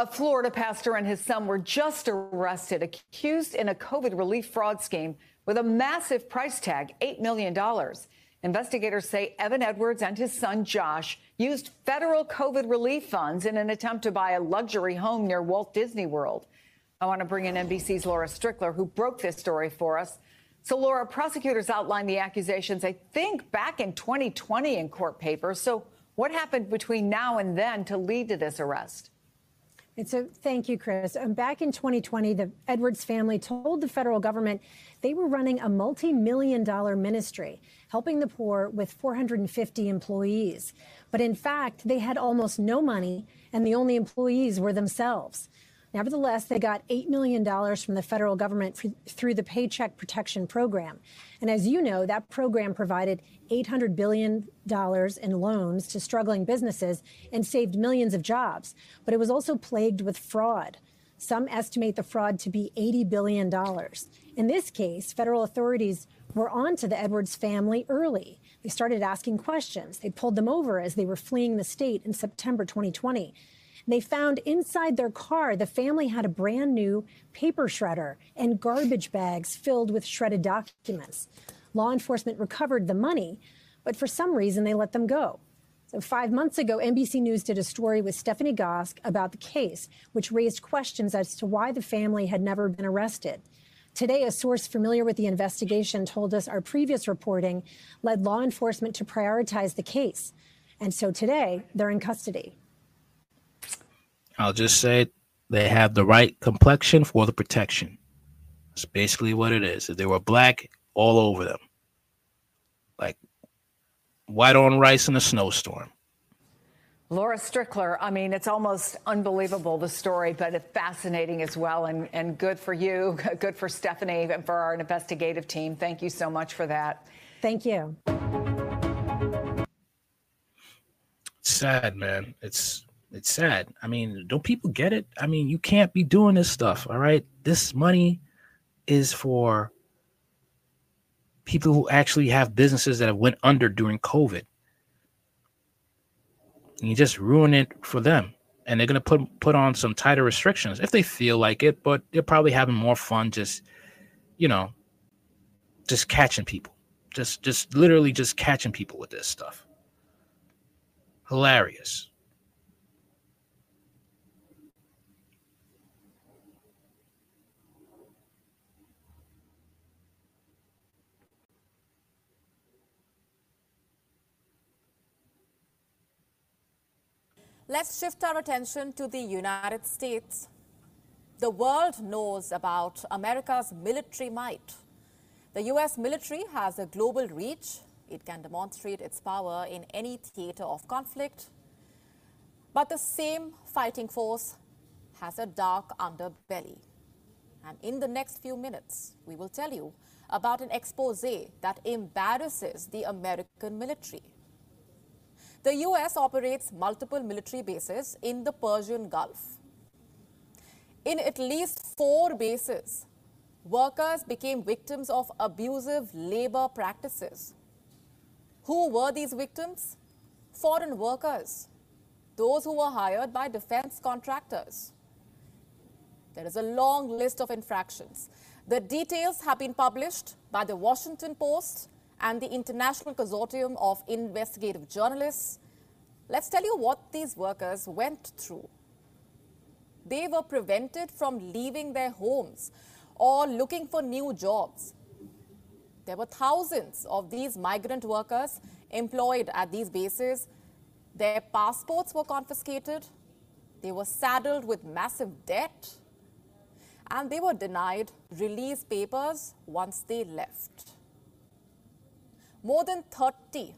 A Florida pastor and his son were just arrested, accused in a COVID relief fraud scheme with a massive price tag $8 million. Investigators say Evan Edwards and his son Josh used federal COVID relief funds in an attempt to buy a luxury home near Walt Disney World. I want to bring in NBC's Laura Strickler, who broke this story for us. So, Laura, prosecutors outlined the accusations, I think, back in 2020 in court papers. So, what happened between now and then to lead to this arrest? So, thank you, Chris. Um, back in 2020, the Edwards family told the federal government they were running a multi million dollar ministry, helping the poor with 450 employees. But in fact, they had almost no money, and the only employees were themselves. Nevertheless, they got $8 million from the federal government for, through the Paycheck Protection Program. And as you know, that program provided $800 billion in loans to struggling businesses and saved millions of jobs. But it was also plagued with fraud. Some estimate the fraud to be $80 billion. In this case, federal authorities were on to the Edwards family early. They started asking questions. They pulled them over as they were fleeing the state in September 2020. They found inside their car the family had a brand new paper shredder and garbage bags filled with shredded documents. Law enforcement recovered the money, but for some reason they let them go. So, five months ago, NBC News did a story with Stephanie Gosk about the case, which raised questions as to why the family had never been arrested. Today, a source familiar with the investigation told us our previous reporting led law enforcement to prioritize the case. And so today, they're in custody. I'll just say it, they have the right complexion for the protection. That's basically what it is. If they were black, all over them. Like white on rice in a snowstorm. Laura Strickler, I mean, it's almost unbelievable, the story, but it's fascinating as well. And, and good for you, good for Stephanie, and for our investigative team. Thank you so much for that. Thank you. sad, man. It's it's sad. I mean, don't people get it? I mean, you can't be doing this stuff, all right? This money is for people who actually have businesses that have went under during COVID. And you just ruin it for them. And they're gonna put put on some tighter restrictions if they feel like it, but they're probably having more fun just, you know, just catching people. Just just literally just catching people with this stuff. Hilarious. Let's shift our attention to the United States. The world knows about America's military might. The US military has a global reach. It can demonstrate its power in any theater of conflict. But the same fighting force has a dark underbelly. And in the next few minutes, we will tell you about an expose that embarrasses the American military. The US operates multiple military bases in the Persian Gulf. In at least four bases, workers became victims of abusive labor practices. Who were these victims? Foreign workers, those who were hired by defense contractors. There is a long list of infractions. The details have been published by the Washington Post and the International Consortium of Investigative Journalists. Let's tell you what these workers went through. They were prevented from leaving their homes or looking for new jobs. There were thousands of these migrant workers employed at these bases. Their passports were confiscated. They were saddled with massive debt. And they were denied release papers once they left. More than 30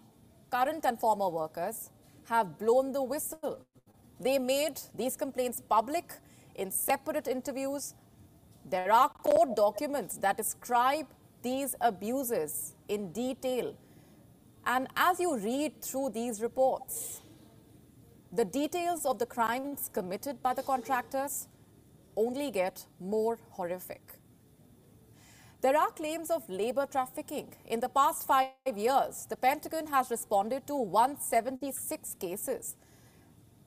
current and former workers have blown the whistle. They made these complaints public in separate interviews. There are court documents that describe these abuses in detail. And as you read through these reports, the details of the crimes committed by the contractors only get more horrific. There are claims of labor trafficking. In the past five years, the Pentagon has responded to 176 cases.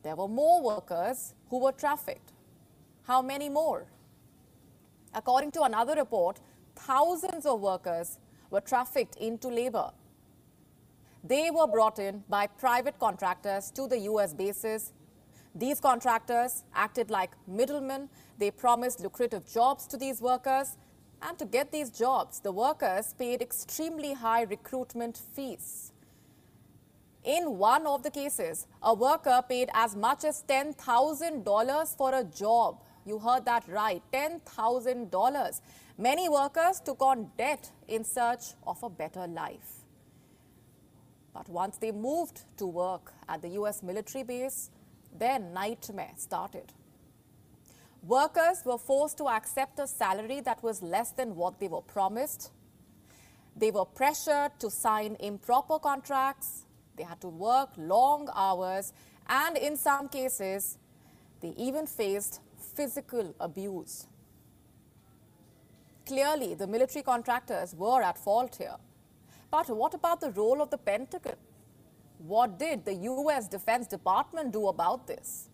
There were more workers who were trafficked. How many more? According to another report, thousands of workers were trafficked into labor. They were brought in by private contractors to the US bases. These contractors acted like middlemen. They promised lucrative jobs to these workers and to get these jobs, the workers paid extremely high recruitment fees. In one of the cases, a worker paid as much as $10,000 for a job. You heard that right $10,000. Many workers took on debt in search of a better life. But once they moved to work at the US military base, their nightmare started. Workers were forced to accept a salary that was less than what they were promised. They were pressured to sign improper contracts. They had to work long hours. And in some cases, they even faced physical abuse. Clearly, the military contractors were at fault here. But what about the role of the Pentagon? What did the US Defense Department do about this?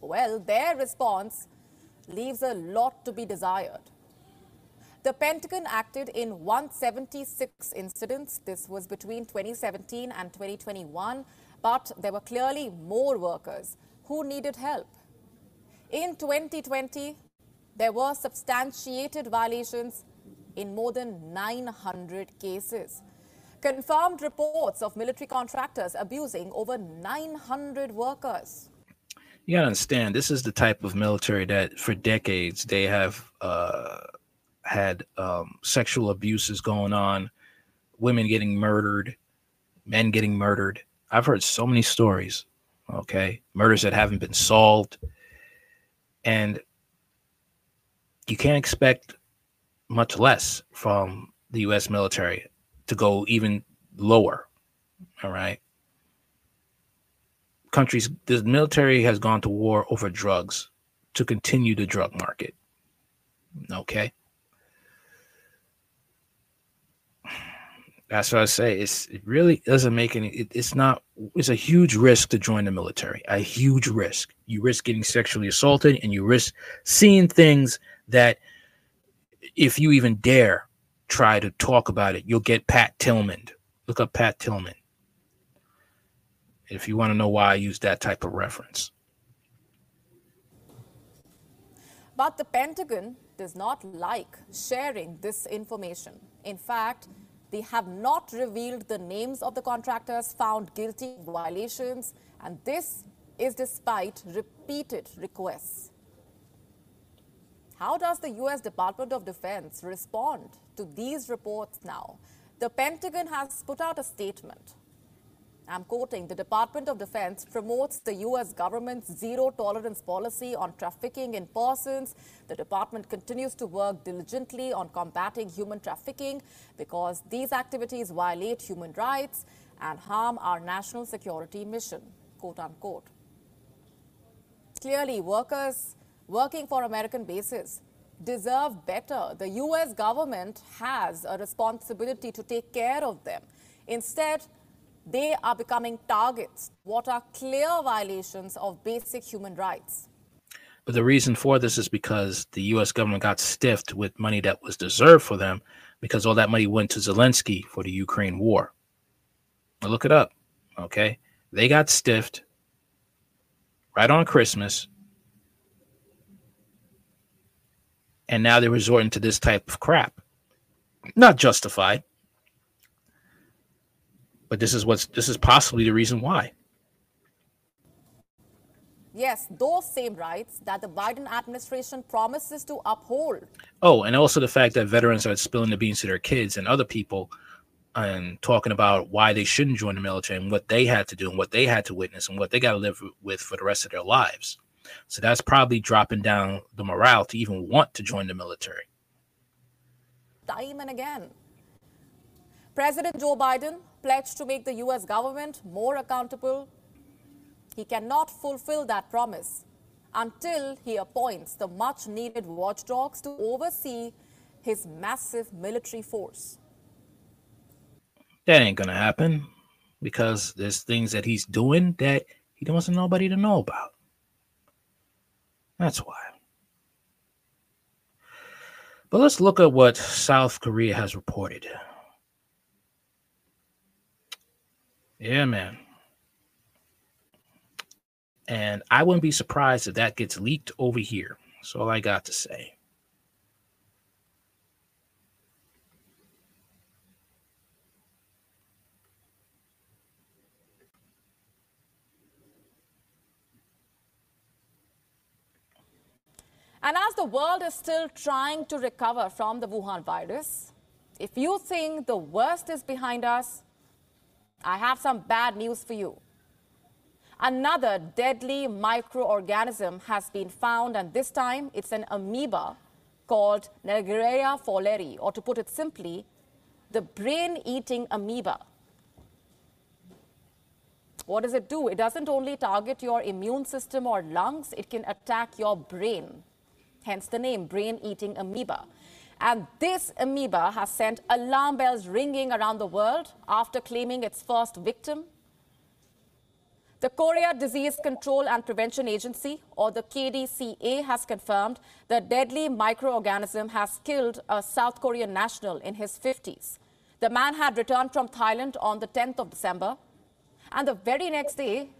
Well, their response leaves a lot to be desired. The Pentagon acted in 176 incidents. This was between 2017 and 2021, but there were clearly more workers who needed help. In 2020, there were substantiated violations in more than 900 cases. Confirmed reports of military contractors abusing over 900 workers you gotta understand this is the type of military that for decades they have uh, had um, sexual abuses going on women getting murdered men getting murdered. I've heard so many stories okay? Murders that haven't been solved. And you can't expect much less from the us military to go even lower all right countries, the military has gone to war over drugs to continue the drug market. Okay. That's what I say. It's it really doesn't make any. It, it's not. It's a huge risk to join the military. A huge risk. You risk getting sexually assaulted, and you risk seeing things that, if you even dare try to talk about it, you'll get Pat Tillman. Look up Pat Tillman if you want to know why I use that type of reference. But the Pentagon does not like sharing this information. In fact, they have not revealed the names of the contractors found guilty of violations, and this is despite repeated requests. How does the US Department of Defense respond to these reports now? The Pentagon has put out a statement I'm quoting, the Department of Defense promotes the U.S. government's zero tolerance policy on trafficking in persons. The department continues to work diligently on combating human trafficking because these activities violate human rights and harm our national security mission, quote unquote. Clearly, workers working for American bases deserve better. The U.S. government has a responsibility to take care of them. Instead, they are becoming targets. What are clear violations of basic human rights? But the reason for this is because the US government got stiffed with money that was deserved for them because all that money went to Zelensky for the Ukraine war. Now look it up. Okay. They got stiffed right on Christmas. And now they're resorting to this type of crap. Not justified, but this is what's this is possibly the reason why. Yes, those same rights that the Biden administration promises to uphold. Oh, and also the fact that veterans are spilling the beans to their kids and other people and talking about why they shouldn't join the military and what they had to do and what they had to witness and what they got to live with for the rest of their lives. So that's probably dropping down the morale to even want to join the military. Time and again. President Joe Biden pledged to make the U.S. government more accountable. He cannot fulfill that promise until he appoints the much needed watchdogs to oversee his massive military force. That ain't going to happen because there's things that he's doing that he don't want nobody to know about. That's why. But let's look at what South Korea has reported. Yeah, man. And I wouldn't be surprised if that gets leaked over here. That's all I got to say. And as the world is still trying to recover from the Wuhan virus, if you think the worst is behind us, I have some bad news for you. Another deadly microorganism has been found, and this time it's an amoeba called Naegleria fowleri, or to put it simply, the brain eating amoeba. What does it do? It doesn't only target your immune system or lungs, it can attack your brain. Hence the name brain eating amoeba. And this amoeba has sent alarm bells ringing around the world after claiming its first victim. The Korea Disease Control and Prevention Agency, or the KDCA, has confirmed the deadly microorganism has killed a South Korean national in his 50s. The man had returned from Thailand on the 10th of December, and the very next day,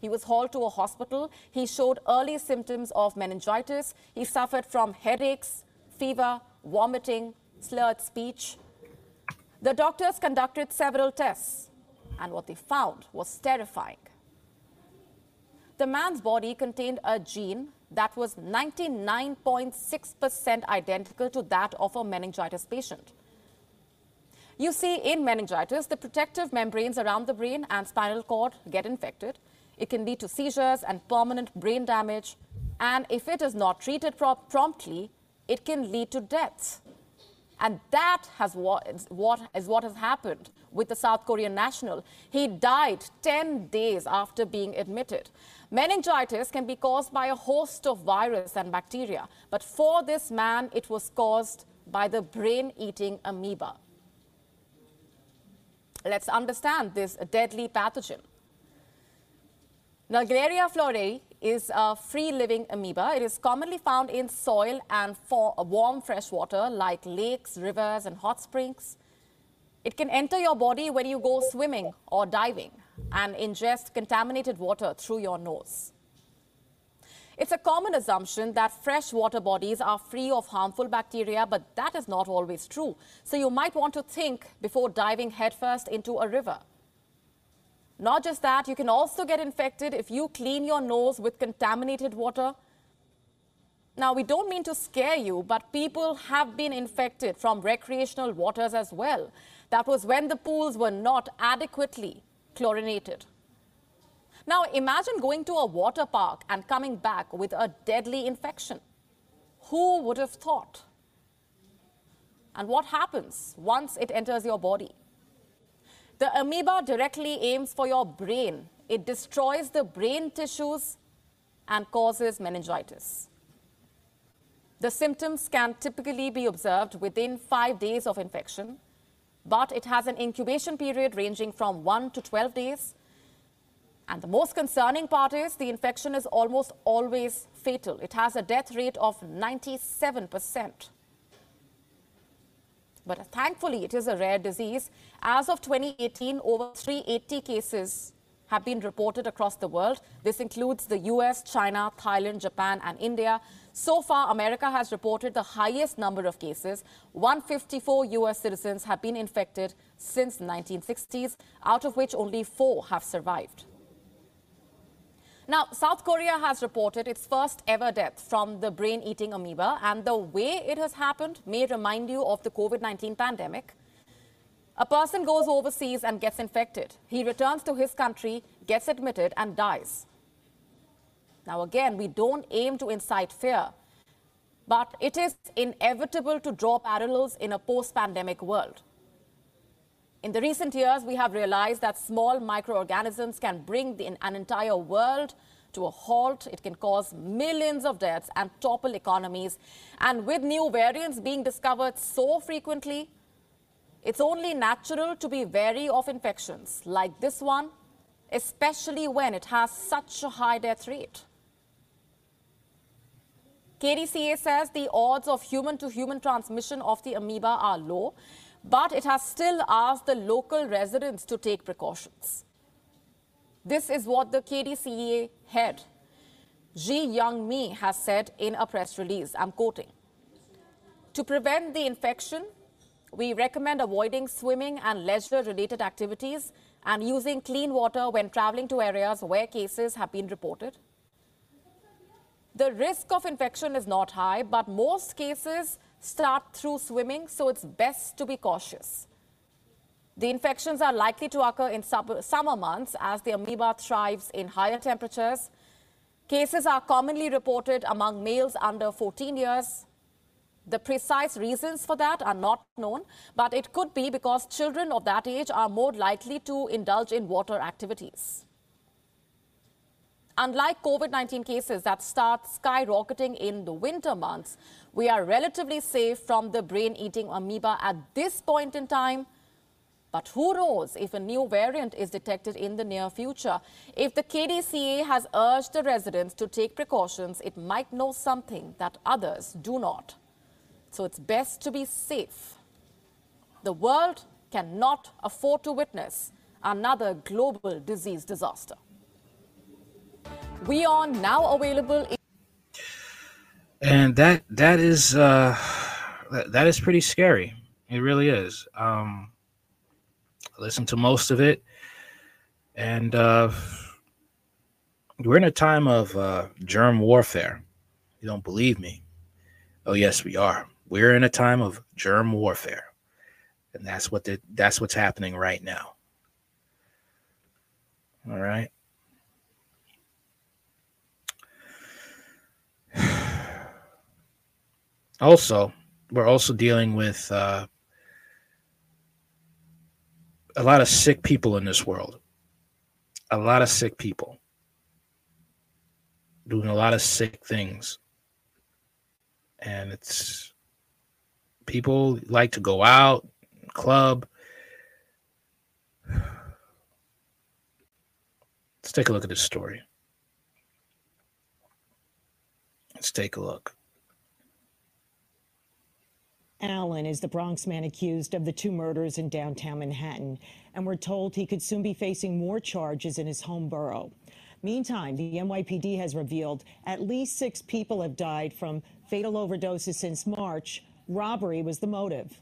he was hauled to a hospital. He showed early symptoms of meningitis. He suffered from headaches, fever, vomiting, slurred speech. The doctors conducted several tests, and what they found was terrifying. The man's body contained a gene that was 99.6% identical to that of a meningitis patient. You see, in meningitis, the protective membranes around the brain and spinal cord get infected. It can lead to seizures and permanent brain damage. And if it is not treated promptly, it can lead to death. And that has what, what is what has happened with the South Korean national. He died 10 days after being admitted. Meningitis can be caused by a host of virus and bacteria, but for this man, it was caused by the brain-eating amoeba. Let's understand this deadly pathogen. Naegleria fowleri is a free-living amoeba. It is commonly found in soil and for warm fresh water like lakes, rivers, and hot springs. It can enter your body when you go swimming or diving and ingest contaminated water through your nose. It's a common assumption that fresh water bodies are free of harmful bacteria, but that is not always true. So you might want to think before diving headfirst into a river. Not just that, you can also get infected if you clean your nose with contaminated water. Now, we don't mean to scare you, but people have been infected from recreational waters as well. That was when the pools were not adequately chlorinated. Now, imagine going to a water park and coming back with a deadly infection. Who would have thought? And what happens once it enters your body? The amoeba directly aims for your brain. It destroys the brain tissues and causes meningitis. The symptoms can typically be observed within five days of infection, but it has an incubation period ranging from 1 to 12 days. And the most concerning part is the infection is almost always fatal. It has a death rate of 97%. But thankfully, it is a rare disease. As of 2018, over 380 cases have been reported across the world. This includes the US, China, Thailand, Japan, and India. So far, America has reported the highest number of cases. 154 US citizens have been infected since 1960s, out of which only four have survived. Now, South Korea has reported its first ever death from the brain eating amoeba, and the way it has happened may remind you of the COVID 19 pandemic. A person goes overseas and gets infected. He returns to his country, gets admitted, and dies. Now, again, we don't aim to incite fear, but it is inevitable to draw parallels in a post pandemic world. In the recent years, we have realized that small microorganisms can bring the, an entire world to a halt. It can cause millions of deaths and topple economies. And with new variants being discovered so frequently, it's only natural to be wary of infections like this one, especially when it has such a high death rate. KDCA says the odds of human to human transmission of the amoeba are low but it has still asked the local residents to take precautions. This is what the KDCA head, Ji Young Mi, has said in a press release. I'm quoting. To prevent the infection, we recommend avoiding swimming and leisure related activities and using clean water when traveling to areas where cases have been reported. The risk of infection is not high, but most cases start through swimming, so it's best to be cautious. The infections are likely to occur in summer months as the amoeba thrives in higher temperatures. Cases are commonly reported among males under 14 years. The precise reasons for that are not known, but it could be because children of that age are more likely to indulge in water activities. Unlike COVID 19 cases that start skyrocketing in the winter months, we are relatively safe from the brain eating amoeba at this point in time. But who knows if a new variant is detected in the near future? If the KDCA has urged the residents to take precautions, it might know something that others do not. So it's best to be safe. The world cannot afford to witness another global disease disaster. We are now available. and that that is uh, that, that is pretty scary. It really is. Um, I listened to most of it, and uh, we're in a time of uh, germ warfare. You don't believe me? Oh yes, we are. We're in a time of germ warfare, and that's what the, that's what's happening right now. All right. Also, we're also dealing with uh, a lot of sick people in this world. A lot of sick people doing a lot of sick things. And it's people like to go out, club. Let's take a look at this story. Let's take a look. Allen is the Bronx man accused of the two murders in downtown Manhattan, and we're told he could soon be facing more charges in his home borough. Meantime, the NYPD has revealed at least six people have died from fatal overdoses since March. Robbery was the motive.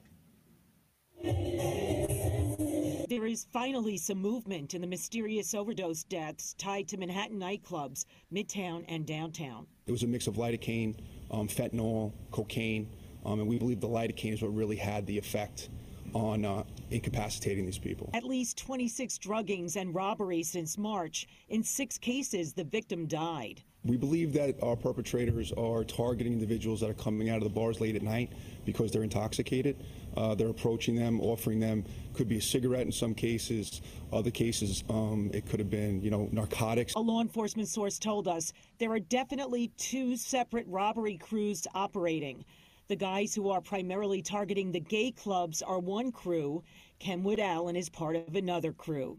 There is finally some movement in the mysterious overdose deaths tied to Manhattan nightclubs, Midtown and downtown. It was a mix of lidocaine, um, fentanyl, cocaine, um, and we believe the lidocaine is what really had the effect on uh, incapacitating these people. At least 26 druggings and robberies since March. In six cases, the victim died. We believe that our perpetrators are targeting individuals that are coming out of the bars late at night because they're intoxicated. Uh, they're approaching them, offering them, could be a cigarette in some cases. Other cases, um, it could have been, you know, narcotics. A law enforcement source told us there are definitely two separate robbery crews operating. The guys who are primarily targeting the gay clubs are one crew. Kenwood Allen is part of another crew.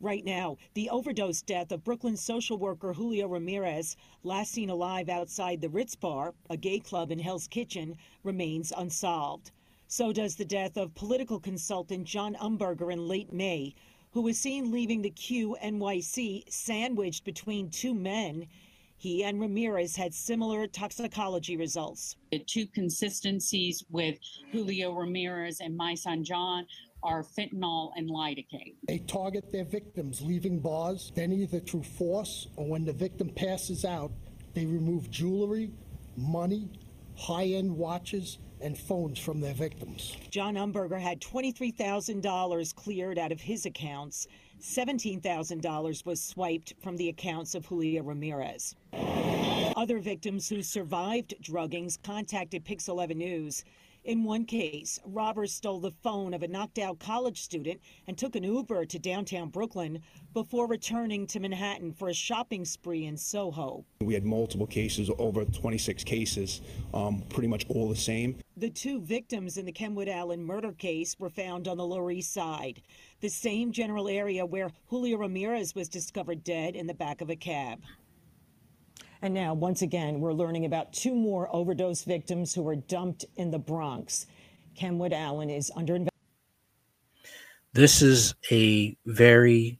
Right now, the overdose death of Brooklyn social worker Julio Ramirez, last seen alive outside the Ritz Bar, a gay club in Hell's Kitchen, remains unsolved. So does the death of political consultant John Umberger in late May, who was seen leaving the Q NYC sandwiched between two men. He and Ramirez had similar toxicology results. The two consistencies with Julio Ramirez and my son John are fentanyl and lidocaine. They target their victims leaving bars, then either through force or when the victim passes out, they remove jewelry, money, high end watches, and phones from their victims. John Umberger had $23,000 cleared out of his accounts. $17,000 was swiped from the accounts of Julia Ramirez. Other victims who survived druggings contacted Pix 11 News. In one case, robbers stole the phone of a knocked out college student and took an Uber to downtown Brooklyn before returning to Manhattan for a shopping spree in Soho. We had multiple cases, over 26 cases, um, pretty much all the same. The two victims in the Kenwood Allen murder case were found on the Lower East Side, the same general area where Julio Ramirez was discovered dead in the back of a cab. And now, once again, we're learning about two more overdose victims who were dumped in the Bronx. Kenwood Allen is under investigation. This is a very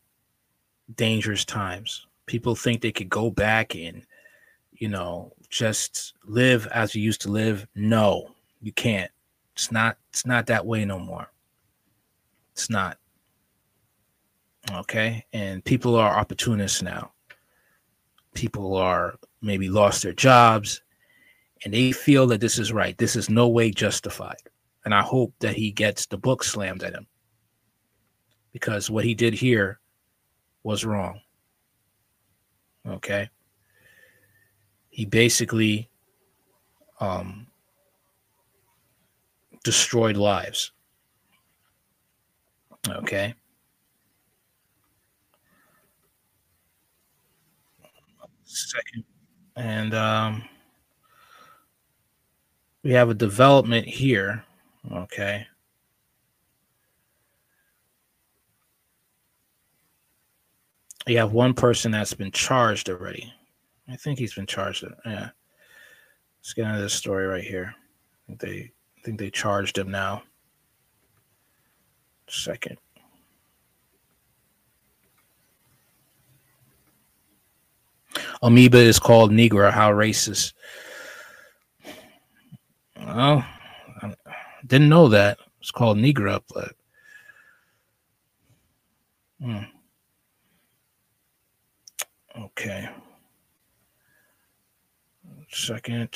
dangerous times. People think they could go back and, you know, just live as you used to live. No, you can't. It's not. It's not that way no more. It's not. Okay, and people are opportunists now people are maybe lost their jobs and they feel that this is right. This is no way justified. And I hope that he gets the book slammed at him because what he did here was wrong. Okay. He basically um, destroyed lives. Okay. Second. And um, we have a development here. Okay. You have one person that's been charged already. I think he's been charged. Yeah. Let's get into this story right here. I think they I think they charged him now. Second. Amoeba is called Negra. How racist. Well, I didn't know that. It's called Negra, but. Hmm. Okay. Second.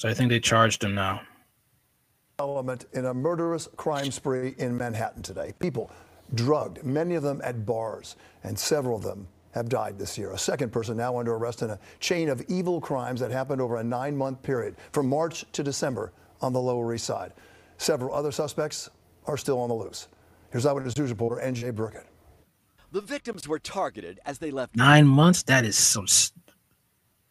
So I think they charged him now. Element in a murderous crime spree in Manhattan today. People drugged, many of them at bars, and several of them have died this year. A second person now under arrest in a chain of evil crimes that happened over a nine month period from March to December on the Lower East Side. Several other suspects are still on the loose. Here's Eyewitness News reporter NJ Burkett. The victims were targeted as they left. Nine months? That is some. s-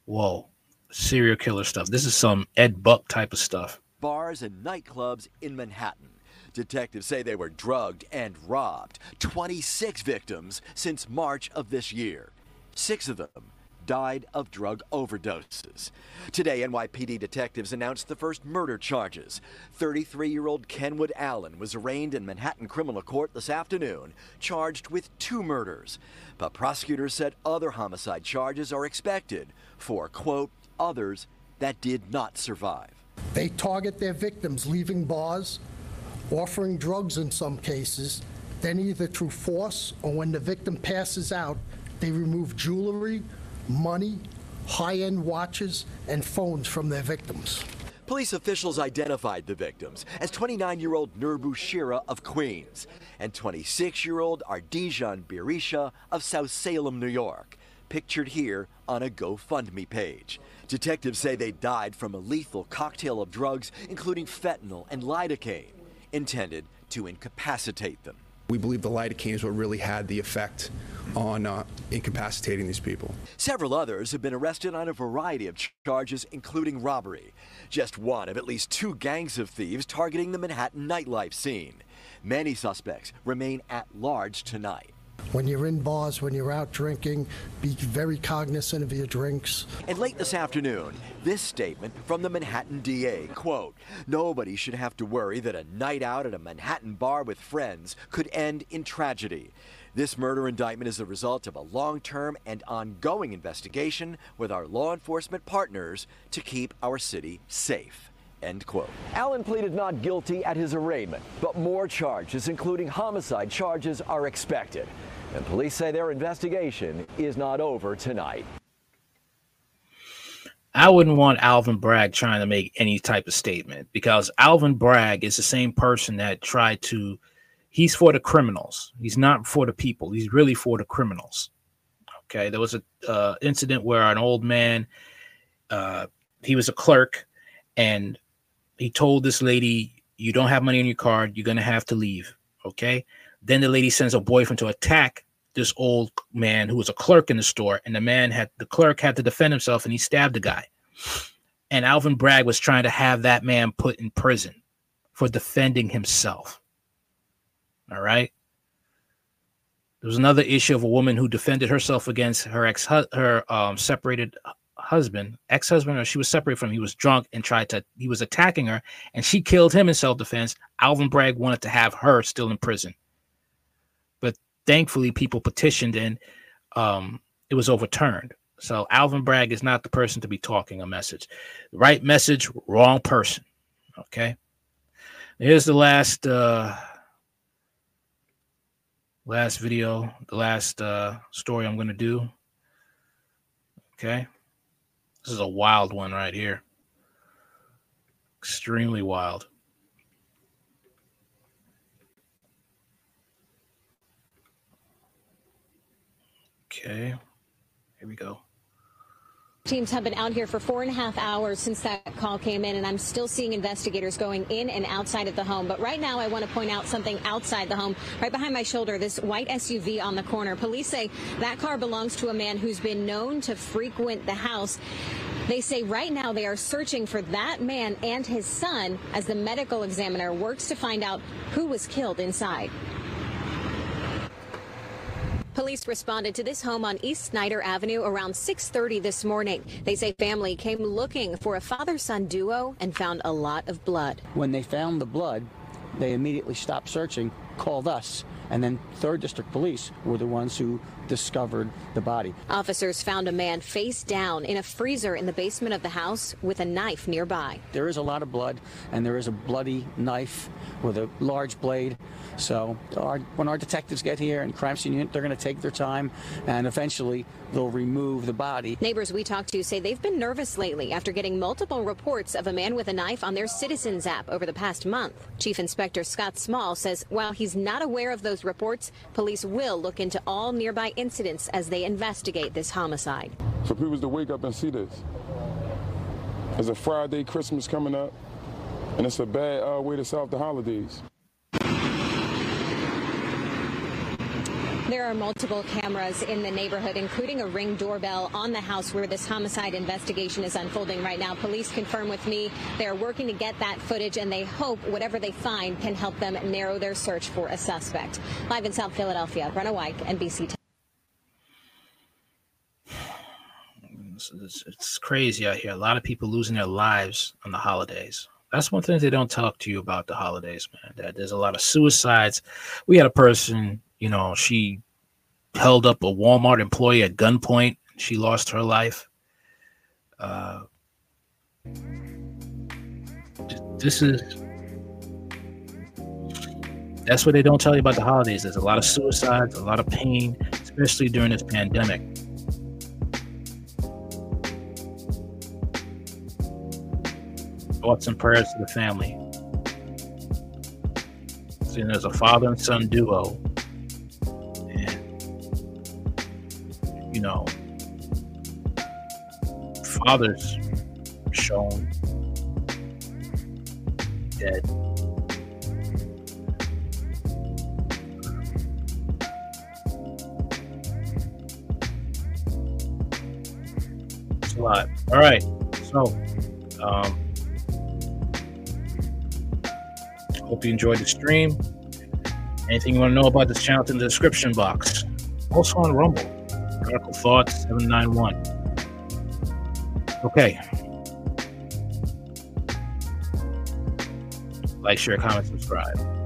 Whoa. Serial killer stuff. This is some Ed Buck type of stuff. bars and nightclubs in Manhattan. Detectives say they were drugged and robbed. 26 victims since March of this year. Six of them died of drug overdoses. Today, NYPD detectives announced the first murder charges. 33 year old Kenwood Allen was arraigned in Manhattan criminal court this afternoon, charged with two murders. But prosecutors said other homicide charges are expected for, quote, others that did not survive. They target their victims leaving bars, offering drugs in some cases, then either through force or when the victim passes out, they remove jewelry, money, high end watches, and phones from their victims. Police officials identified the victims as 29 year old Norbu Sherpa of Queens and 26 year old Ardejan Birisha of South Salem, New York, pictured here on a GoFundMe page. Detectives say they died from a lethal cocktail of drugs, including fentanyl and lidocaine, intended to incapacitate them. We believe the lidocaine is what really had the effect on uh, incapacitating these people. Several others have been arrested on a variety of charges, including robbery. Just one of at least two gangs of thieves targeting the Manhattan nightlife scene. Many suspects remain at large tonight. When you're in bars, when you're out drinking, be very cognizant of your drinks. And late this afternoon, this statement from the Manhattan DA, quote, "Nobody should have to worry that a night out at a Manhattan bar with friends could end in tragedy." This murder indictment is the result of a long-term and ongoing investigation with our law enforcement partners to keep our city safe. End quote. Allen pleaded not guilty at his arraignment, but more charges, including homicide charges, are expected. And police say their investigation is not over tonight. I wouldn't want Alvin Bragg trying to make any type of statement because Alvin Bragg is the same person that tried to. He's for the criminals. He's not for the people. He's really for the criminals. Okay, there was a uh, incident where an old man, uh, he was a clerk, and he told this lady, "You don't have money on your card. You're gonna have to leave." Okay. Then the lady sends her boyfriend to attack this old man who was a clerk in the store, and the man had the clerk had to defend himself, and he stabbed the guy. And Alvin Bragg was trying to have that man put in prison for defending himself. All right. There was another issue of a woman who defended herself against her ex her um, separated husband, ex husband, or she was separated from. Him. He was drunk and tried to. He was attacking her, and she killed him in self defense. Alvin Bragg wanted to have her still in prison, but thankfully people petitioned and um, it was overturned. So Alvin Bragg is not the person to be talking a message. Right message, wrong person. Okay. Here's the last uh last video, the last uh story I'm gonna do. Okay. This is a wild one right here. Extremely wild. Okay. Here we go. Teams have been out here for four and a half hours since that call came in, and I'm still seeing investigators going in and outside of the home. But right now, I want to point out something outside the home. Right behind my shoulder, this white SUV on the corner. Police say that car belongs to a man who's been known to frequent the house. They say right now they are searching for that man and his son as the medical examiner works to find out who was killed inside. Police responded to this home on East Snyder Avenue around 6:30 this morning. They say family came looking for a father-son duo and found a lot of blood. When they found the blood, they immediately stopped searching, called us, and then 3rd District Police were the ones who discovered the body. Officers found a man face down in a freezer in the basement of the house with a knife nearby. There is a lot of blood, and there is a bloody knife with a large blade. So our, when our detectives get here and crime scene unit, they're going to take their time, and eventually they'll remove the body. Neighbors we talked to say they've been nervous lately after getting multiple reports of a man with a knife on their Citizens app over the past month. Chief Inspector Scott Small says while he's not aware of those reports, police will look into all nearby incidents as they investigate this homicide. For people to wake up and see this. It's a Friday, Christmas coming up, and it's a bad uh, way to start the holidays. There are multiple cameras in the neighborhood, including a ring doorbell on the house where this homicide investigation is unfolding right now. Police confirm with me they are working to get that footage, and they hope whatever they find can help them narrow their search for a suspect. Live in South Philadelphia, Brenna White, NBC. It's, it's, crazy out here. A lot of people losing their lives on the holidays. That's one thing they don't talk to you about the holidays, man. That there's a lot of suicides. We had a person, you know, she held up a Walmart employee at gunpoint. She lost her life. Uh, this is that's what they don't tell you about the holidays. There's a lot of suicides, a lot of pain, especially during this pandemic. Thoughts and prayers to the family. See, there's a father and son duo, and you know, father's shown dead. It's a lot. All right, so um, hope you enjoyed the stream. Anything you want to know about this channel in the description box. Also on Rumble, Radical Thoughts 791. Okay. Like, share, comment, subscribe.